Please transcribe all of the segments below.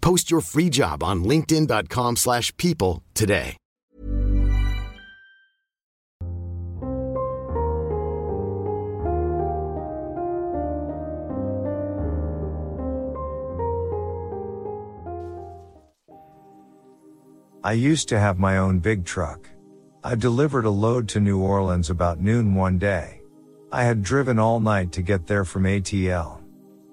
Post your free job on linkedin.com/people slash people today. I used to have my own big truck. I delivered a load to New Orleans about noon one day. I had driven all night to get there from ATL.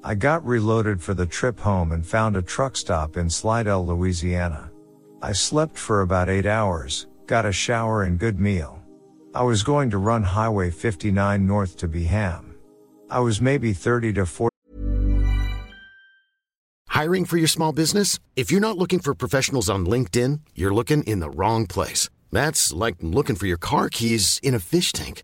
I got reloaded for the trip home and found a truck stop in Slidell, Louisiana. I slept for about eight hours, got a shower and good meal. I was going to run Highway 59 north to Beham. I was maybe 30 to 40 Hiring for your small business? If you're not looking for professionals on LinkedIn, you're looking in the wrong place. That's like looking for your car keys in a fish tank.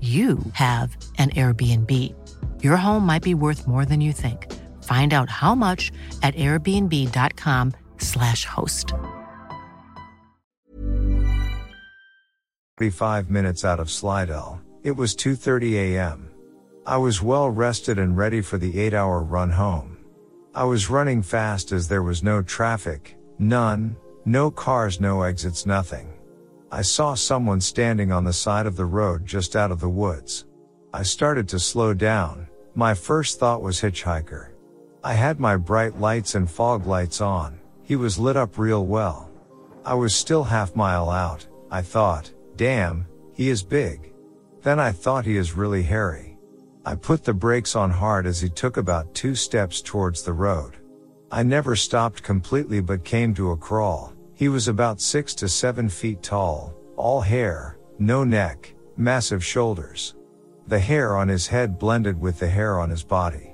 you have an Airbnb. Your home might be worth more than you think. Find out how much at airbnb.com/slash host. 45 minutes out of Slidell. It was 2:30 a.m. I was well rested and ready for the 8-hour run home. I was running fast as there was no traffic, none, no cars, no exits, nothing. I saw someone standing on the side of the road just out of the woods. I started to slow down. My first thought was hitchhiker. I had my bright lights and fog lights on. He was lit up real well. I was still half mile out. I thought, damn, he is big. Then I thought he is really hairy. I put the brakes on hard as he took about two steps towards the road. I never stopped completely but came to a crawl. He was about six to seven feet tall, all hair, no neck, massive shoulders. The hair on his head blended with the hair on his body.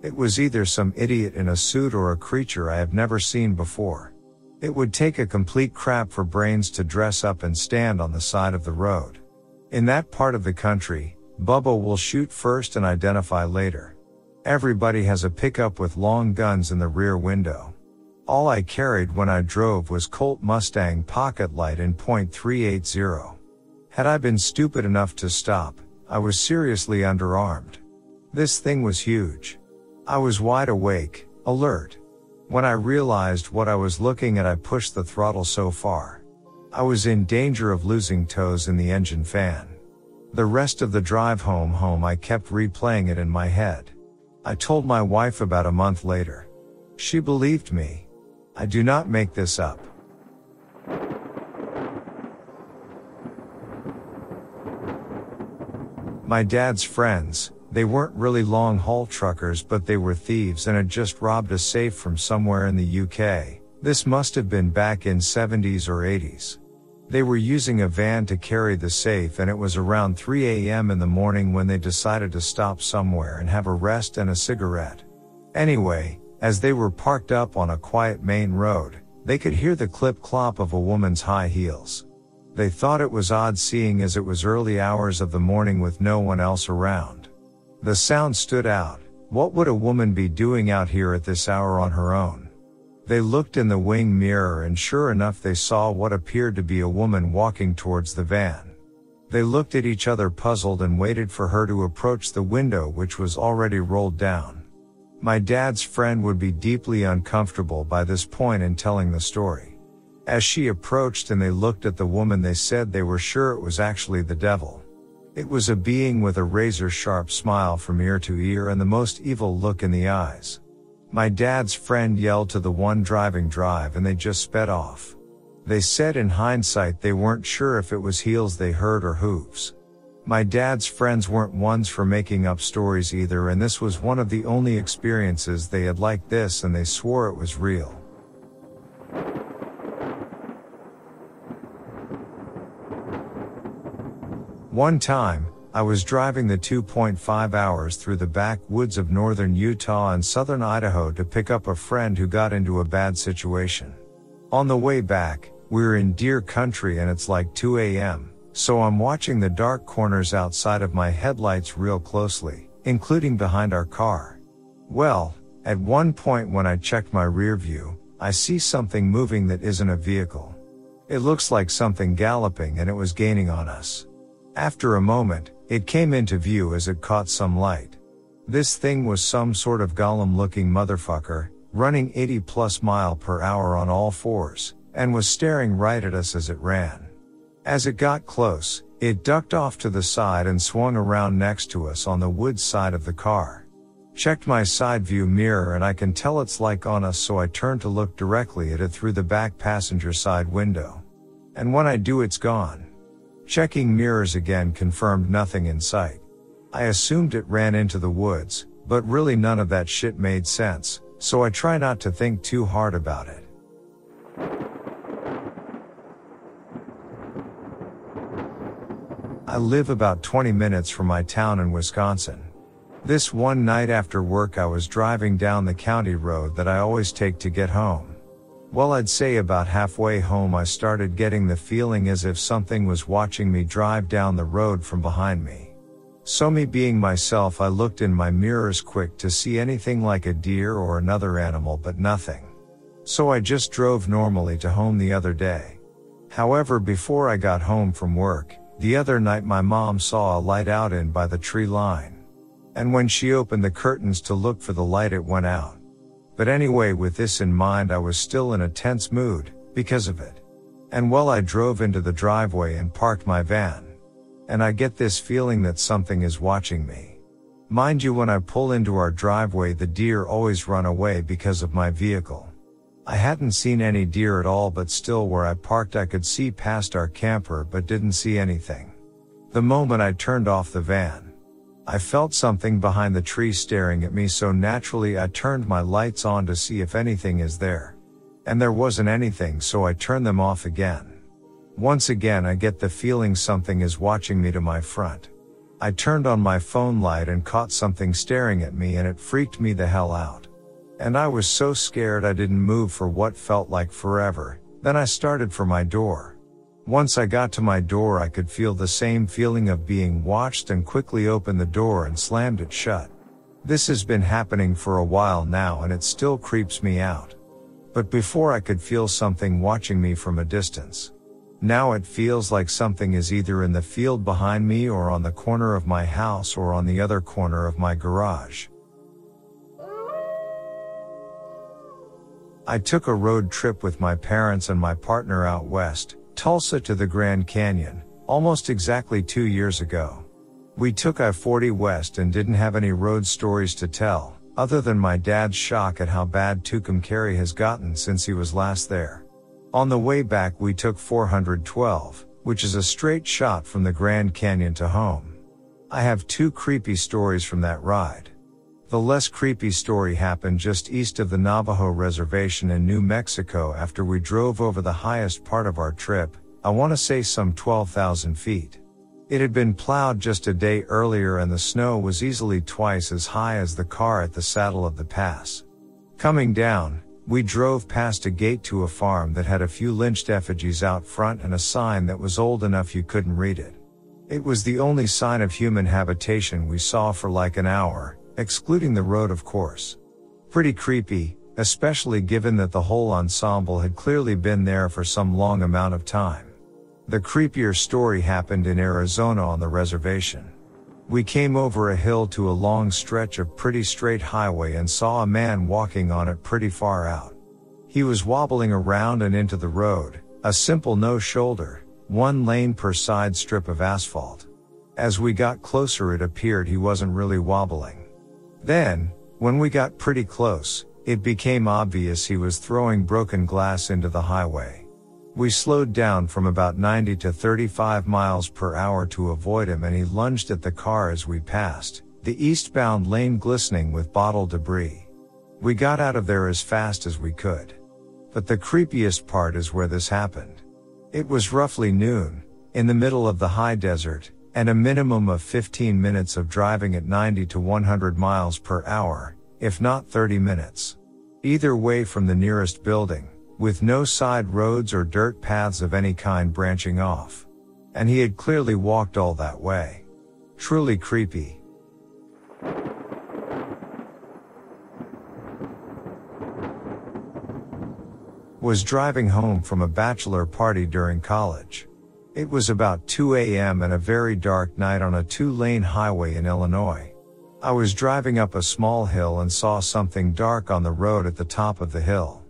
It was either some idiot in a suit or a creature I have never seen before. It would take a complete crap for brains to dress up and stand on the side of the road. In that part of the country, Bubba will shoot first and identify later. Everybody has a pickup with long guns in the rear window. All I carried when I drove was Colt Mustang Pocketlite in .380. Had I been stupid enough to stop, I was seriously underarmed. This thing was huge. I was wide awake, alert. When I realized what I was looking at, I pushed the throttle so far. I was in danger of losing toes in the engine fan. The rest of the drive home home I kept replaying it in my head. I told my wife about a month later. She believed me. I do not make this up. My dad's friends, they weren't really long haul truckers, but they were thieves and had just robbed a safe from somewhere in the UK. This must have been back in 70s or 80s. They were using a van to carry the safe and it was around 3 a.m. in the morning when they decided to stop somewhere and have a rest and a cigarette. Anyway, as they were parked up on a quiet main road, they could hear the clip clop of a woman's high heels. They thought it was odd seeing as it was early hours of the morning with no one else around. The sound stood out. What would a woman be doing out here at this hour on her own? They looked in the wing mirror and sure enough they saw what appeared to be a woman walking towards the van. They looked at each other puzzled and waited for her to approach the window which was already rolled down. My dad's friend would be deeply uncomfortable by this point in telling the story. As she approached and they looked at the woman, they said they were sure it was actually the devil. It was a being with a razor sharp smile from ear to ear and the most evil look in the eyes. My dad's friend yelled to the one driving drive and they just sped off. They said in hindsight they weren't sure if it was heels they heard or hooves. My dad's friends weren't ones for making up stories either and this was one of the only experiences they had like this and they swore it was real. One time, I was driving the 2.5 hours through the backwoods of northern Utah and southern Idaho to pick up a friend who got into a bad situation. On the way back, we are in deer country and it's like 2 a.m., so I'm watching the dark corners outside of my headlights real closely, including behind our car. Well, at one point when I checked my rear view, I see something moving that isn't a vehicle. It looks like something galloping and it was gaining on us. After a moment, it came into view as it caught some light. This thing was some sort of golem looking motherfucker, running 80 plus mile per hour on all fours, and was staring right at us as it ran. As it got close, it ducked off to the side and swung around next to us on the wood side of the car. Checked my side view mirror and I can tell it's like on us so I turned to look directly at it through the back passenger side window. And when I do it's gone. Checking mirrors again confirmed nothing in sight. I assumed it ran into the woods, but really none of that shit made sense, so I try not to think too hard about it. I live about 20 minutes from my town in Wisconsin. This one night after work I was driving down the county road that I always take to get home. Well, I'd say about halfway home, I started getting the feeling as if something was watching me drive down the road from behind me. So, me being myself, I looked in my mirrors quick to see anything like a deer or another animal, but nothing. So, I just drove normally to home the other day. However, before I got home from work, the other night my mom saw a light out in by the tree line. And when she opened the curtains to look for the light, it went out. But anyway, with this in mind, I was still in a tense mood because of it. And well, I drove into the driveway and parked my van. And I get this feeling that something is watching me. Mind you, when I pull into our driveway, the deer always run away because of my vehicle. I hadn't seen any deer at all, but still where I parked I could see past our camper but didn't see anything. The moment I turned off the van, I felt something behind the tree staring at me so naturally I turned my lights on to see if anything is there. And there wasn't anything so I turned them off again. Once again I get the feeling something is watching me to my front. I turned on my phone light and caught something staring at me and it freaked me the hell out. And I was so scared I didn't move for what felt like forever, then I started for my door. Once I got to my door I could feel the same feeling of being watched and quickly opened the door and slammed it shut. This has been happening for a while now and it still creeps me out. But before I could feel something watching me from a distance. Now it feels like something is either in the field behind me or on the corner of my house or on the other corner of my garage. I took a road trip with my parents and my partner out west, Tulsa to the Grand Canyon, almost exactly two years ago. We took I-40 west and didn't have any road stories to tell, other than my dad's shock at how bad Tucumcari has gotten since he was last there. On the way back we took 412, which is a straight shot from the Grand Canyon to home. I have two creepy stories from that ride. The less creepy story happened just east of the Navajo Reservation in New Mexico after we drove over the highest part of our trip, I want to say some 12,000 feet. It had been plowed just a day earlier and the snow was easily twice as high as the car at the saddle of the pass. Coming down, we drove past a gate to a farm that had a few lynched effigies out front and a sign that was old enough you couldn't read it. It was the only sign of human habitation we saw for like an hour, excluding the road of course. Pretty creepy, especially given that the whole ensemble had clearly been there for some long amount of time. The creepier story happened in Arizona on the reservation. We came over a hill to a long stretch of pretty straight highway and saw a man walking on it pretty far out. He was wobbling around and into the road, a simple no shoulder, one lane per side strip of asphalt. As we got closer it appeared he wasn't really wobbling. Then, when we got pretty close, it became obvious he was throwing broken glass into the highway. We slowed down from about 90 to 35 miles per hour to avoid him and he lunged at the car as we passed, the eastbound lane glistening with bottle debris. We got out of there as fast as we could. But the creepiest part is where this happened. It was roughly noon, in the middle of the high desert, and a minimum of 15 minutes of driving at 90 to 100 miles per hour, if not 30 minutes. Either way from the nearest building, with no side roads or dirt paths of any kind branching off. And he had clearly walked all that way. Truly creepy. Was driving home from a bachelor party during college. It was about 2 a.m. and a very dark night on a two lane highway in Illinois. I was driving up a small hill and saw something dark on the road at the top of the hill.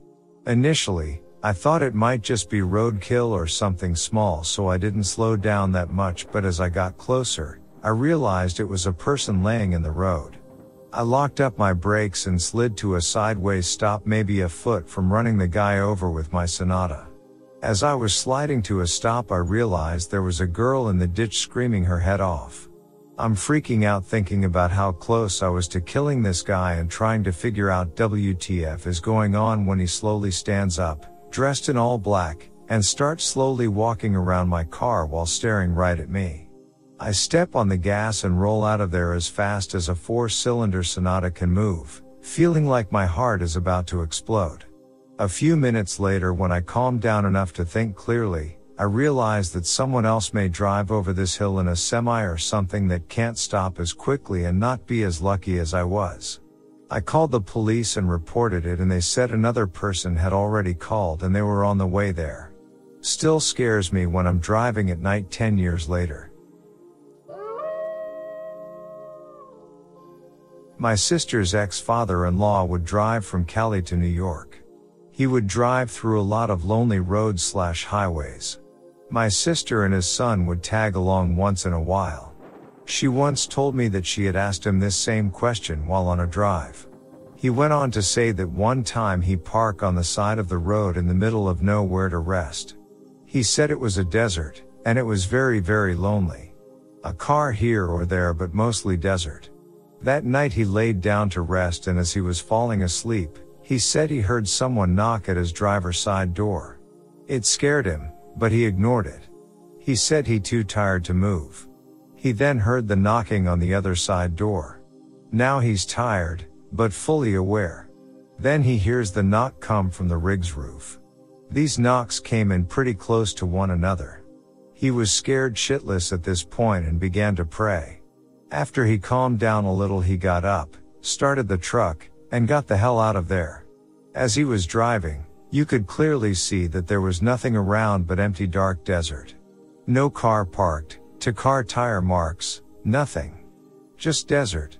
Initially, I thought it might just be roadkill or something small so I didn't slow down that much but as I got closer, I realized it was a person laying in the road. I locked up my brakes and slid to a sideways stop maybe a foot from running the guy over with my Sonata. As I was sliding to a stop, I realized there was a girl in the ditch screaming her head off. I'm freaking out thinking about how close I was to killing this guy and trying to figure out WTF is going on when he slowly stands up, dressed in all black, and starts slowly walking around my car while staring right at me. I step on the gas and roll out of there as fast as a four cylinder Sonata can move, feeling like my heart is about to explode. A few minutes later when I calmed down enough to think clearly, I realized that someone else may drive over this hill in a semi or something that can't stop as quickly and not be as lucky as I was. I called the police and reported it and they said another person had already called and they were on the way there. Still scares me when I'm driving at night 10 years later. My sister's ex-father-in-law would drive from Cali to New York. He would drive through a lot of lonely roads slash highways. My sister and his son would tag along once in a while. She once told me that she had asked him this same question while on a drive. He went on to say that one time he parked on the side of the road in the middle of nowhere to rest. He said it was a desert, and it was very very lonely. A car here or there but mostly desert. That night he laid down to rest and as he was falling asleep, he said he heard someone knock at his driver's side door. It scared him, but he ignored it. He said he too tired to move. He then heard the knocking on the other side door. Now he's tired, but fully aware. Then he hears the knock come from the rig's roof. These knocks came in pretty close to one another. He was scared shitless at this point and began to pray. After he calmed down a little he got up, started the truck, and got the hell out of there. As he was driving, you could clearly see that there was nothing around but empty dark desert. No car parked, to car tire marks, nothing. Just desert.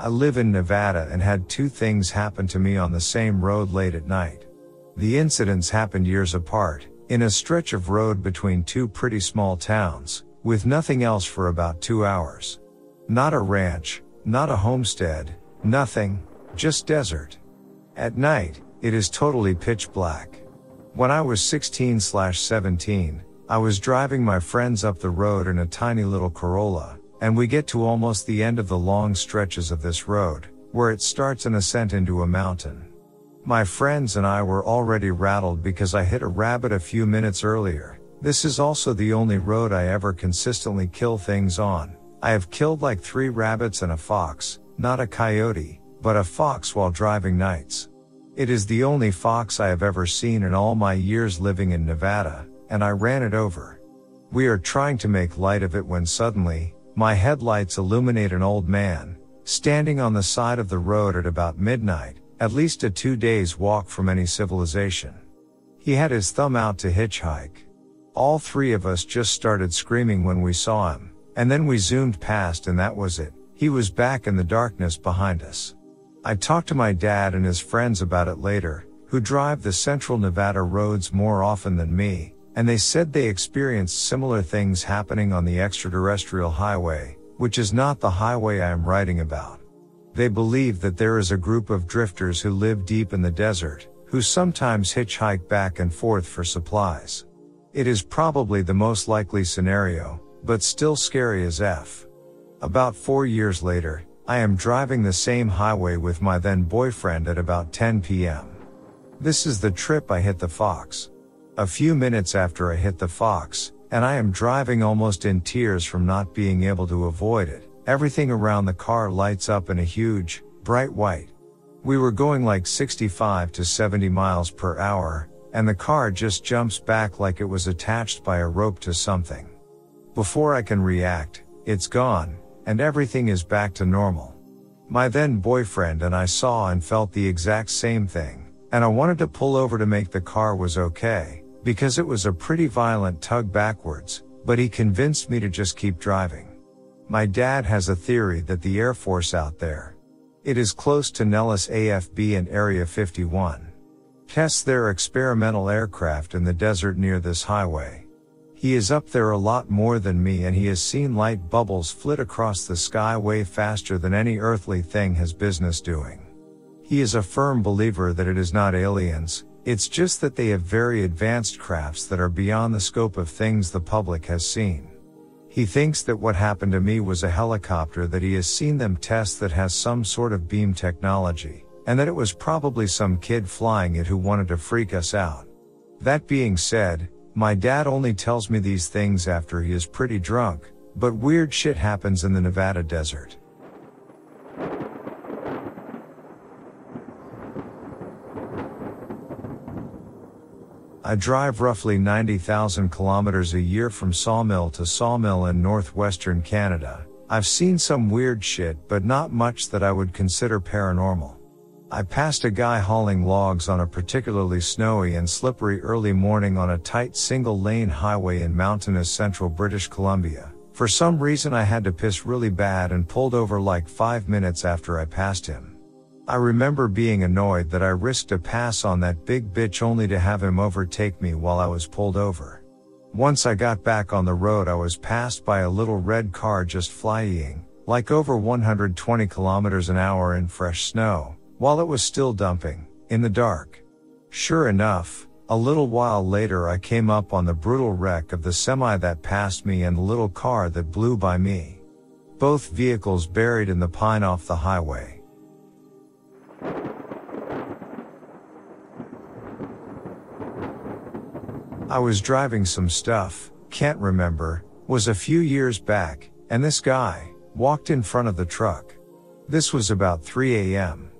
I live in Nevada and had two things happen to me on the same road late at night. The incidents happened years apart, in a stretch of road between two pretty small towns, with nothing else for about two hours. Not a ranch, not a homestead, nothing, just desert. At night, it is totally pitch black. When I was 16 slash 17, I was driving my friends up the road in a tiny little Corolla, and we get to almost the end of the long stretches of this road, where it starts an ascent into a mountain. My friends and I were already rattled because I hit a rabbit a few minutes earlier. This is also the only road I ever consistently kill things on. I have killed like three rabbits and a fox, not a coyote, but a fox while driving nights. It is the only fox I have ever seen in all my years living in Nevada, and I ran it over. We are trying to make light of it when suddenly, my headlights illuminate an old man, standing on the side of the road at about midnight, at least a two days walk from any civilization. He had his thumb out to hitchhike. All three of us just started screaming when we saw him, and then we zoomed past and that was it. He was back in the darkness behind us. I talked to my dad and his friends about it later, who drive the central Nevada roads more often than me, and they said they experienced similar things happening on the extraterrestrial highway, which is not the highway I am writing about. They believe that there is a group of drifters who live deep in the desert, who sometimes hitchhike back and forth for supplies. It is probably the most likely scenario, but still scary as F. About four years later, I am driving the same highway with my then boyfriend at about 10 p.m. This is the trip I hit the Fox. A few minutes after I hit the Fox, and I am driving almost in tears from not being able to avoid it, everything around the car lights up in a huge, bright white. We were going like 65 to 70 miles per hour, and the car just jumps back like it was attached by a rope to something. Before I can react, it's gone, and everything is back to normal. My then boyfriend and I saw and felt the exact same thing, and I wanted to pull over to make the car was okay, because it was a pretty violent tug backwards, but he convinced me to just keep driving. My dad has a theory that the Air Force out there. It is close to Nellis AFB and Area 51. Tests their experimental aircraft in the desert near this highway. He is up there a lot more than me and he has seen light bubbles flit across the sky way faster than any earthly thing has business doing. He is a firm believer that it is not aliens, it's just that they have very advanced crafts that are beyond the scope of things the public has seen. He thinks that what happened to me was a helicopter that he has seen them test that has some sort of beam technology, and that it was probably some kid flying it who wanted to freak us out. That being said, my dad only tells me these things after he is pretty drunk, but weird shit happens in the Nevada desert. I drive roughly 90,000 kilometers a year from sawmill to sawmill in northwestern Canada. I've seen some weird shit, but not much that I would consider paranormal. I passed a guy hauling logs on a particularly snowy and slippery early morning on a tight single lane highway in mountainous central British Columbia. For some reason I had to piss really bad and pulled over like five minutes after I passed him. I remember being annoyed that I risked a pass on that big bitch only to have him overtake me while I was pulled over. Once I got back on the road, I was passed by a little red car just flying, like over 120 kilometers an hour in fresh snow, while it was still dumping, in the dark. Sure enough, a little while later I came up on the brutal wreck of the semi that passed me and the little car that blew by me. Both vehicles buried in the pine off the highway. I was driving some stuff, can't remember, was a few years back, and this guy walked in front of the truck. This was about 3 a.m.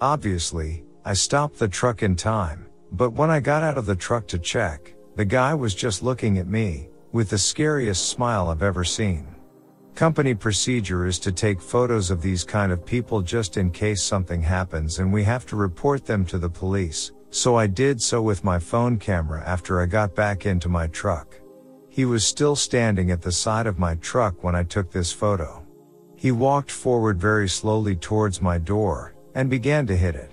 Obviously, I stopped the truck in time, but when I got out of the truck to check, the guy was just looking at me, with the scariest smile I've ever seen. Company procedure is to take photos of these kind of people just in case something happens and we have to report them to the police, so I did so with my phone camera after I got back into my truck. He was still standing at the side of my truck when I took this photo. He walked forward very slowly towards my door and began to hit it.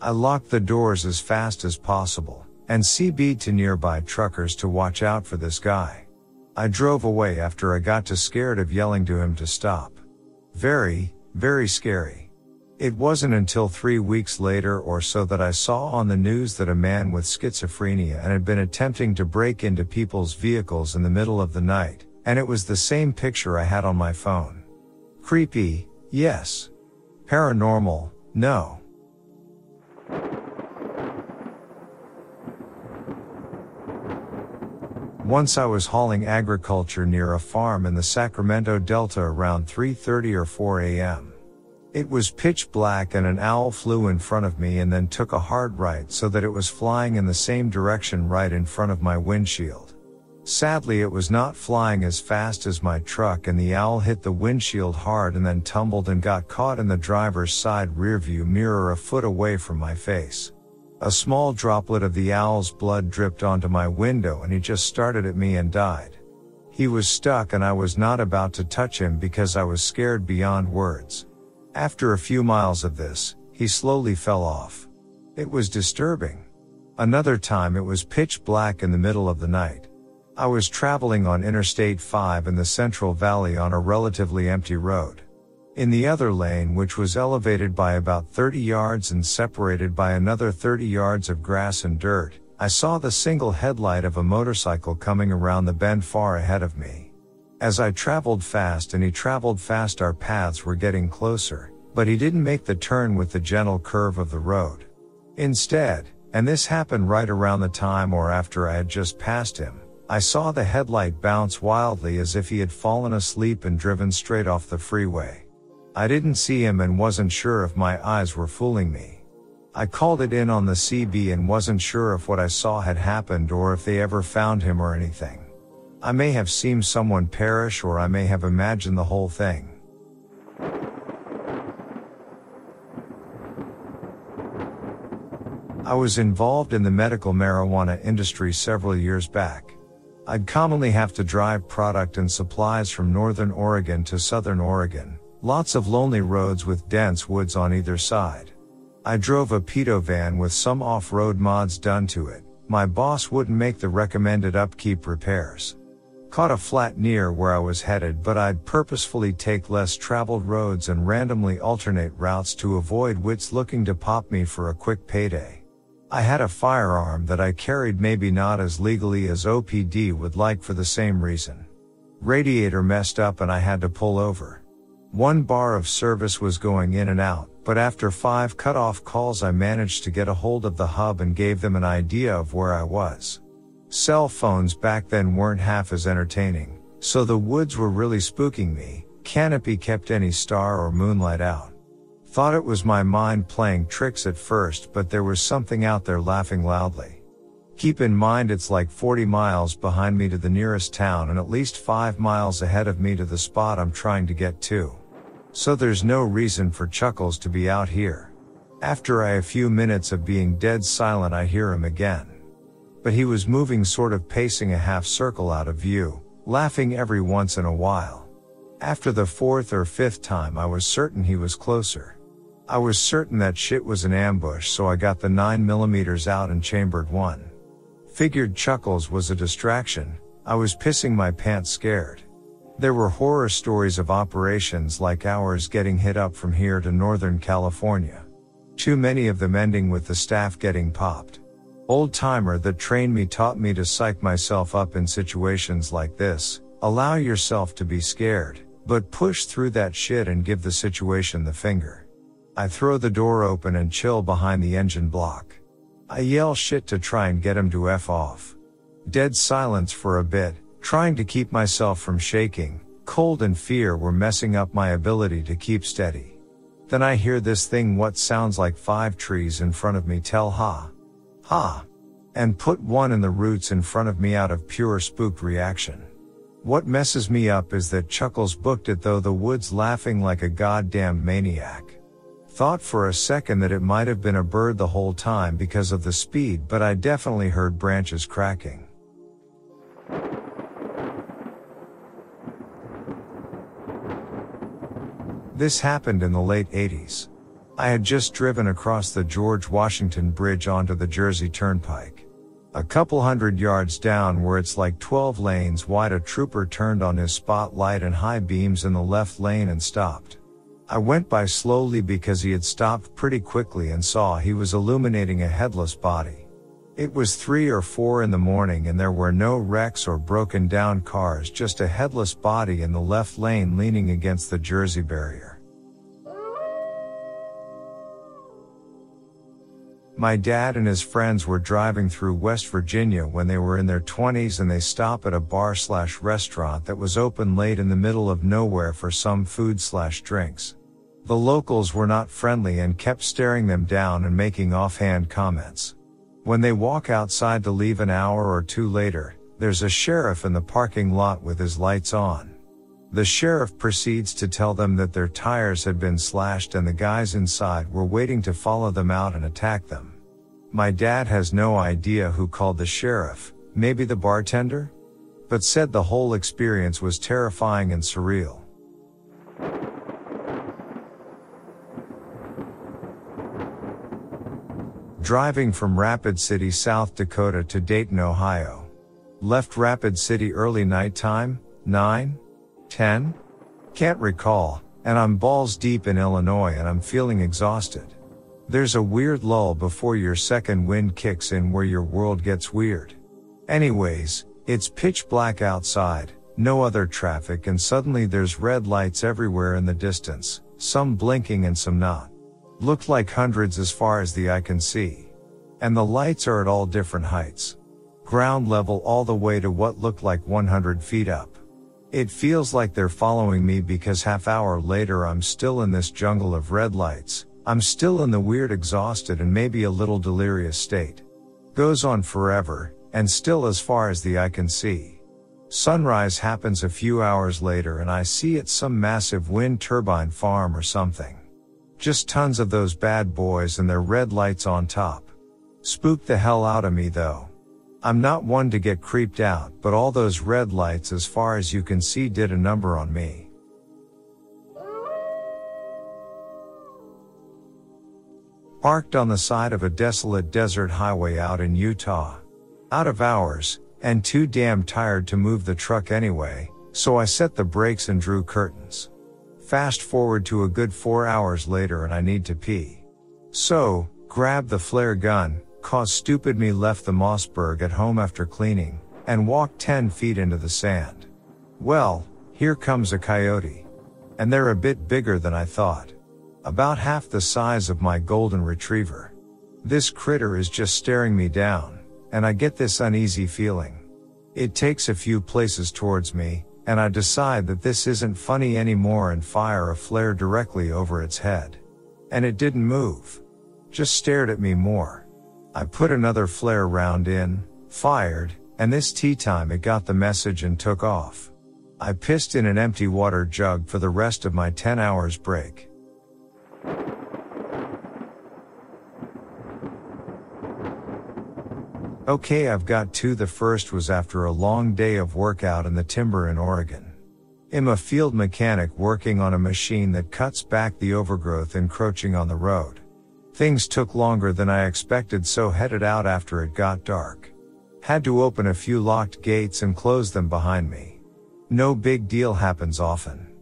I locked the doors as fast as possible and CB'd to nearby truckers to watch out for this guy. I drove away after I got too scared of yelling to him to stop. Very, very scary. It wasn't until three weeks later or so that I saw on the news that a man with schizophrenia had been attempting to break into people's vehicles in the middle of the night, and it was the same picture I had on my phone. Creepy, yes. Paranormal, no. Once I was hauling agriculture near a farm in the Sacramento Delta around 3:30 or 4 a.m. It was pitch black and an owl flew in front of me and then took a hard right so that it was flying in the same direction right in front of my windshield. Sadly, it was not flying as fast as my truck and the owl hit the windshield hard and then tumbled and got caught in the driver's side rearview mirror a foot away from my face. A small droplet of the owl's blood dripped onto my window and he just started at me and died. He was stuck and I was not about to touch him because I was scared beyond words. After a few miles of this, he slowly fell off. It was disturbing. Another time it was pitch black in the middle of the night. I was traveling on Interstate 5 in the Central Valley on a relatively empty road. In the other lane, which was elevated by about 30 yards and separated by another 30 yards of grass and dirt, I saw the single headlight of a motorcycle coming around the bend far ahead of me. As I traveled fast and he traveled fast, our paths were getting closer, but he didn't make the turn with the gentle curve of the road. Instead, and this happened right around the time or after I had just passed him, I saw the headlight bounce wildly as if he had fallen asleep and driven straight off the freeway. I didn't see him and wasn't sure if my eyes were fooling me. I called it in on the CB and wasn't sure if what I saw had happened or if they ever found him or anything. I may have seen someone perish or I may have imagined the whole thing. I was involved in the medical marijuana industry several years back. I'd commonly have to drive product and supplies from northern Oregon to southern Oregon, lots of lonely roads with dense woods on either side. I drove a pedo van with some off-road mods done to it. My boss wouldn't make the recommended upkeep repairs. Caught a flat near where I was headed, but I'd purposefully take less traveled roads and randomly alternate routes to avoid wits looking to pop me for a quick payday. I had a firearm that I carried maybe not as legally as OPD would like for the same reason. Radiator messed up and I had to pull over. One bar of service was going in and out, but after five cut-off calls I managed to get a hold of the hub and gave them an idea of where I was. Cell phones back then weren't half as entertaining, so the woods were really spooking me. Canopy kept any star or moonlight out. Thought it was my mind playing tricks at first, but there was something out there laughing loudly. Keep in mind it's like 40 miles behind me to the nearest town and at least 5 miles ahead of me to the spot I'm trying to get to. So there's no reason for Chuckles to be out here. After I a few minutes of being dead silent I hear him again but he was moving sort of pacing a half circle out of view, laughing every once in a while. After the fourth or fifth time I was certain he was closer. I was certain that shit was an ambush so I got the 9mm out and chambered one. Figured Chuckles was a distraction, I was pissing my pants scared. There were horror stories of operations like ours getting hit up from here to Northern California. Too many of them ending with the staff getting popped. Old timer that trained me taught me to psych myself up in situations like this. Allow yourself to be scared, but push through that shit and give the situation the finger. I throw the door open and chill behind the engine block. I yell shit to try and get him to F off. Dead silence for a bit, trying to keep myself from shaking. Cold and fear were messing up my ability to keep steady. Then I hear this thing what sounds like five trees in front of me tell ha. Ha! And put one in the roots in front of me out of pure spooked reaction. What messes me up is that Chuckles booked it though the woods laughing like a goddamn maniac. Thought for a second that it might have been a bird the whole time because of the speed, but I definitely heard branches cracking. This happened in the late 80s. I had just driven across the George Washington Bridge onto the Jersey Turnpike. A couple hundred yards down where it's like 12 lanes wide a trooper turned on his spotlight and high beams in the left lane and stopped. I went by slowly because he had stopped pretty quickly and saw he was illuminating a headless body. It was three or four in the morning and there were no wrecks or broken down cars, just a headless body in the left lane leaning against the Jersey barrier. My dad and his friends were driving through West Virginia when they were in their 20s and they stop at a bar slash restaurant that was open late in the middle of nowhere for some food slash drinks. The locals were not friendly and kept staring them down and making offhand comments. When they walk outside to leave an hour or two later, there's a sheriff in the parking lot with his lights on. The sheriff proceeds to tell them that their tires had been slashed and the guys inside were waiting to follow them out and attack them. My dad has no idea who called the sheriff, maybe the bartender? But said the whole experience was terrifying and surreal. Driving from Rapid City, South Dakota to Dayton, Ohio. Left Rapid City early night time, 9? 10? Can't recall, and I'm balls deep in Illinois and I'm feeling exhausted. There's a weird lull before your second wind kicks in where your world gets weird. Anyways, it's pitch black outside, no other traffic and suddenly there's red lights everywhere in the distance, some blinking and some not. Looked like hundreds as far as the eye can see. And the lights are at all different heights. Ground level all the way to what looked like 100 feet up. It feels like they're following me because half hour later I'm still in this jungle of red lights. I'm still in the weird exhausted and maybe a little delirious state. Goes on forever, and still as far as the eye can see. Sunrise happens a few hours later and I see it's some massive wind turbine farm or something. Just tons of those bad boys and their red lights on top. Spooked the hell out of me though. I'm not one to get creeped out, but all those red lights as far as you can see did a number on me. Parked on the side of a desolate desert highway out in Utah. Out of hours, and too damn tired to move the truck anyway, so I set the brakes and drew curtains. Fast forward to a good four hours later and I need to pee. So, grab the flare gun, Cause stupid me left the Mossberg at home after cleaning, and walked 10 feet into the sand. Well, here comes a coyote. And they're a bit bigger than I thought. About half the size of my golden retriever. This critter is just staring me down, and I get this uneasy feeling. It takes a few places towards me, and I decide that this isn't funny anymore and fire a flare directly over its head. And it didn't move. Just stared at me more. I put another flare round in, fired, and this tea time it got the message and took off. I pissed in an empty water jug for the rest of my 10 hours break. Okay, I've got two. The first was after a long day of workout in the timber in Oregon. I'm a field mechanic working on a machine that cuts back the overgrowth encroaching on the road. Things took longer than I expected so headed out after it got dark. Had to open a few locked gates and close them behind me. No big deal happens often.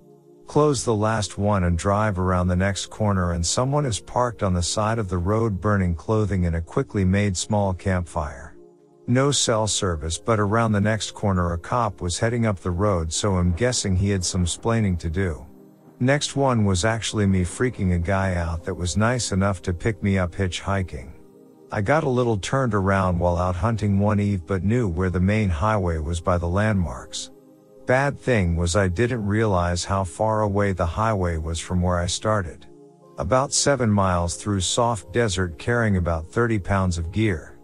Close the last one and drive around the next corner and someone is parked on the side of the road burning clothing in a quickly made small campfire. No cell service but around the next corner a cop was heading up the road so I'm guessing he had some splaining to do. Next one was actually me freaking a guy out that was nice enough to pick me up hitchhiking. I got a little turned around while out hunting one eve but knew where the main highway was by the landmarks. Bad thing was I didn't realize how far away the highway was from where I started. About 7 miles through soft desert carrying about 30 pounds of gear.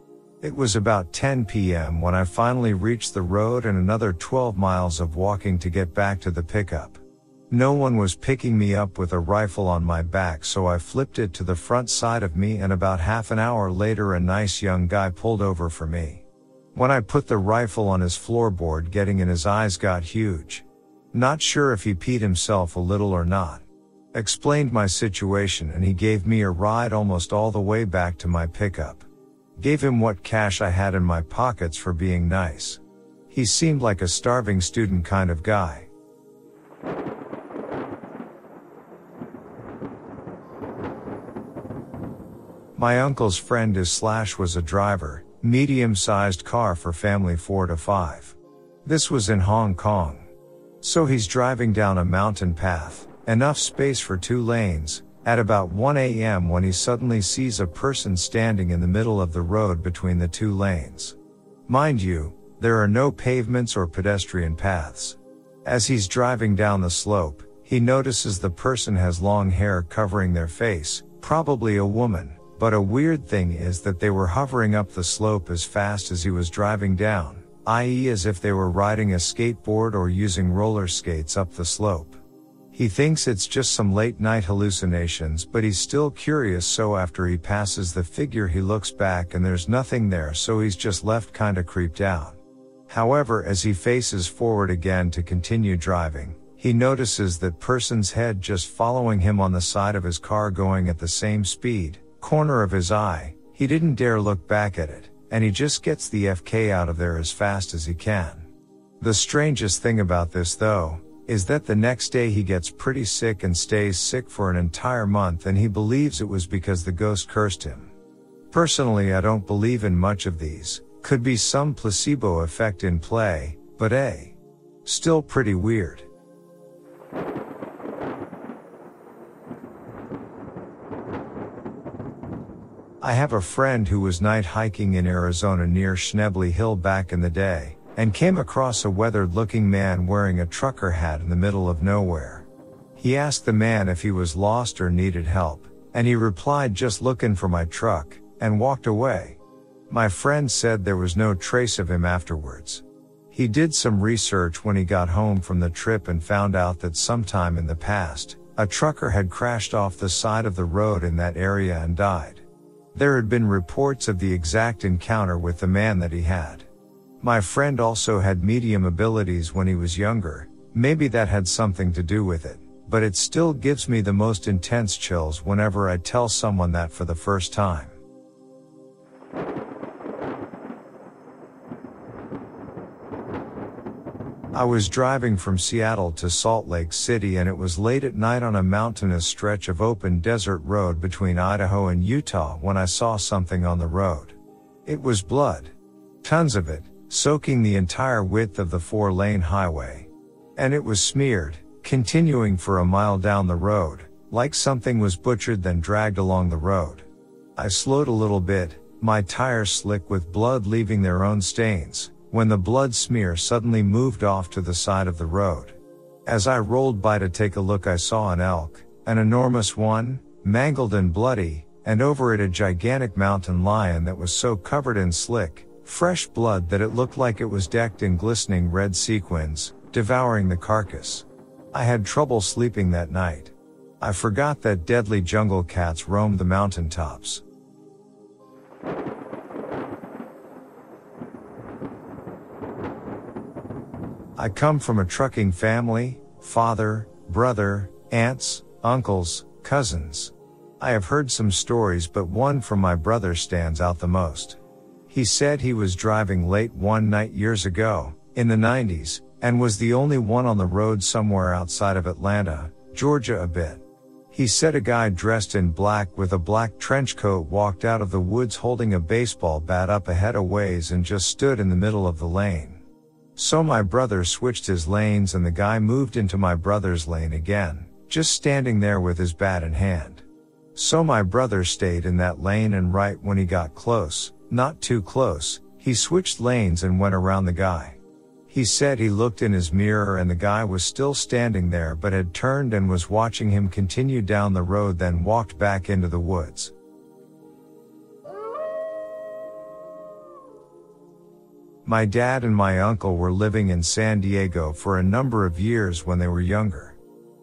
It was about 10 p.m. when I finally reached the road and another 12 miles of walking to get back to the pickup. No one was picking me up with a rifle on my back so I flipped it to the front side of me and about half an hour later a nice young guy pulled over for me. When I put the rifle on his floorboard getting in his eyes got huge. Not sure if he peed himself a little or not. Explained my situation and he gave me a ride almost all the way back to my pickup. Gave him what cash I had in my pockets for being nice. He seemed like a starving student kind of guy. My uncle's friend is slash was a driver, medium sized car for family 4 to 5. This was in Hong Kong. So he's driving down a mountain path, enough space for two lanes, at about 1 a.m. when he suddenly sees a person standing in the middle of the road between the two lanes. Mind you, there are no pavements or pedestrian paths. As he's driving down the slope, he notices the person has long hair covering their face, probably a woman. But a weird thing is that they were hovering up the slope as fast as he was driving down, i.e. as if they were riding a skateboard or using roller skates up the slope. He thinks it's just some late night hallucinations but he's still curious so after he passes the figure he looks back and there's nothing there so he's just left kinda creeped out. However as he faces forward again to continue driving, he notices that person's head just following him on the side of his car going at the same speed, corner of his eye, he didn't dare look back at it, and he just gets the FK out of there as fast as he can. The strangest thing about this though, is that the next day he gets pretty sick and stays sick for an entire month and he believes it was because the ghost cursed him. Personally I don't believe in much of these, could be some placebo effect in play, but a. Still pretty weird. I have a friend who was night hiking in Arizona near Schnebly Hill back in the day, and came across a weathered looking man wearing a trucker hat in the middle of nowhere. He asked the man if he was lost or needed help, and he replied just looking for my truck, and walked away. My friend said there was no trace of him afterwards. He did some research when he got home from the trip and found out that sometime in the past, a trucker had crashed off the side of the road in that area and died. There had been reports of the exact encounter with the man that he had. My friend also had medium abilities when he was younger, maybe that had something to do with it, but it still gives me the most intense chills whenever I tell someone that for the first time. I was driving from Seattle to Salt Lake City and it was late at night on a mountainous stretch of open desert road between Idaho and Utah when I saw something on the road. It was blood. Tons of it, soaking the entire width of the four lane highway. And it was smeared, continuing for a mile down the road, like something was butchered then dragged along the road. I slowed a little bit, my tires slick with blood leaving their own stains, when the blood smear suddenly moved off to the side of the road. As I rolled by to take a look, I saw an elk, an enormous one, mangled and bloody, and over it a gigantic mountain lion that was so covered in slick, fresh blood that it looked like it was decked in glistening red sequins, devouring the carcass. I had trouble sleeping that night. I forgot that deadly jungle cats roamed the mountain tops. I come from a trucking family, father, brother, aunts, uncles, cousins. I have heard some stories but one from my brother stands out the most. He said he was driving late one night years ago, in the 90s, and was the only one on the road somewhere outside of Atlanta, Georgia a bit. He said a guy dressed in black with a black trench coat walked out of the woods holding a baseball bat up ahead a ways and just stood in the middle of the lane. So my brother switched his lanes and the guy moved into my brother's lane again, just standing there with his bat in hand. So my brother stayed in that lane and right when he got close, not too close, he switched lanes and went around the guy. He said he looked in his mirror and the guy was still standing there but had turned and was watching him continue down the road then walked back into the woods. My dad and my uncle were living in San Diego for a number of years when they were younger.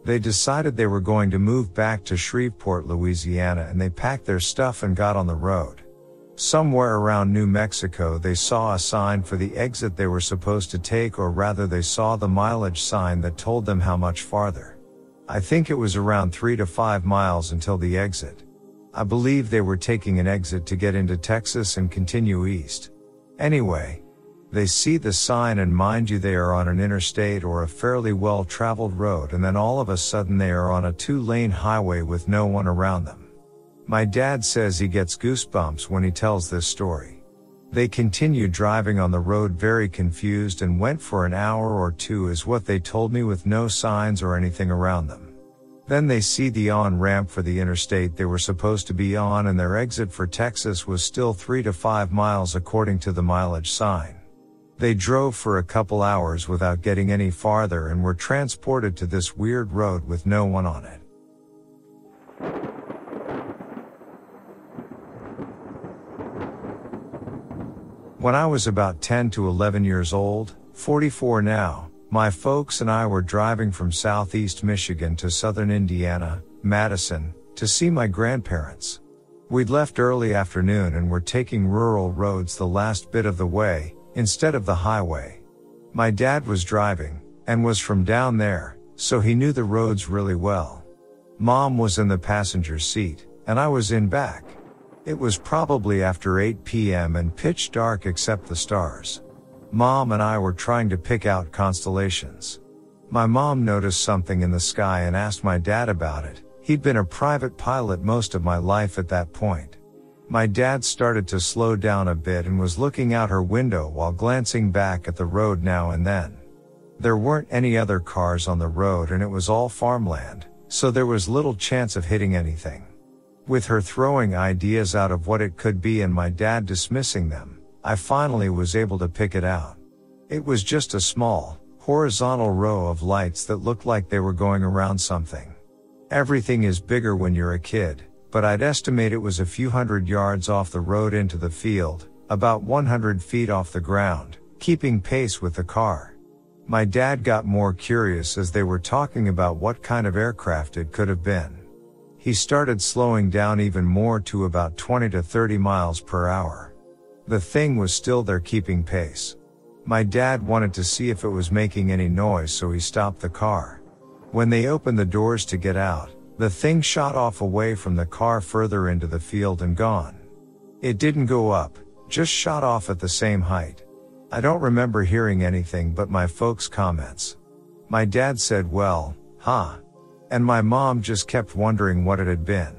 They decided they were going to move back to Shreveport, Louisiana and they packed their stuff and got on the road. Somewhere around New Mexico they saw a sign for the exit they were supposed to take or rather they saw the mileage sign that told them how much farther. I think it was around 3 to 5 miles until the exit. I believe they were taking an exit to get into Texas and continue east. Anyway, they see the sign and mind you they are on an interstate or a fairly well traveled road and then all of a sudden they are on a two lane highway with no one around them. My dad says he gets goosebumps when he tells this story. They continued driving on the road very confused and went for an hour or two is what they told me with no signs or anything around them. Then they see the on ramp for the interstate they were supposed to be on and their exit for Texas was still three to five miles according to the mileage sign. They drove for a couple hours without getting any farther and were transported to this weird road with no one on it. When I was about 10 to 11 years old, 44 now, my folks and I were driving from southeast Michigan to southern Indiana, Madison, to see my grandparents. We'd left early afternoon and were taking rural roads the last bit of the way, instead of the highway. My dad was driving, and was from down there, so he knew the roads really well. Mom was in the passenger seat, and I was in back. It was probably after 8 p.m. and pitch dark except the stars. Mom and I were trying to pick out constellations. My mom noticed something in the sky and asked my dad about it. He'd been a private pilot most of my life at that point. My dad started to slow down a bit and was looking out her window while glancing back at the road now and then. There weren't any other cars on the road and it was all farmland, so there was little chance of hitting anything. With her throwing ideas out of what it could be and my dad dismissing them, I finally was able to pick it out. It was just a small, horizontal row of lights that looked like they were going around something. Everything is bigger when you're a kid, but I'd estimate it was a few hundred yards off the road into the field, about 100 feet off the ground, keeping pace with the car. My dad got more curious as they were talking about what kind of aircraft it could have been he started slowing down even more to about 20 to 30 miles per hour. The thing was still there keeping pace. My dad wanted to see if it was making any noise so he stopped the car. When they opened the doors to get out, the thing shot off away from the car further into the field and gone. It didn't go up, just shot off at the same height. I don't remember hearing anything but my folks' comments. My dad said, well, huh, and my mom just kept wondering what it had been.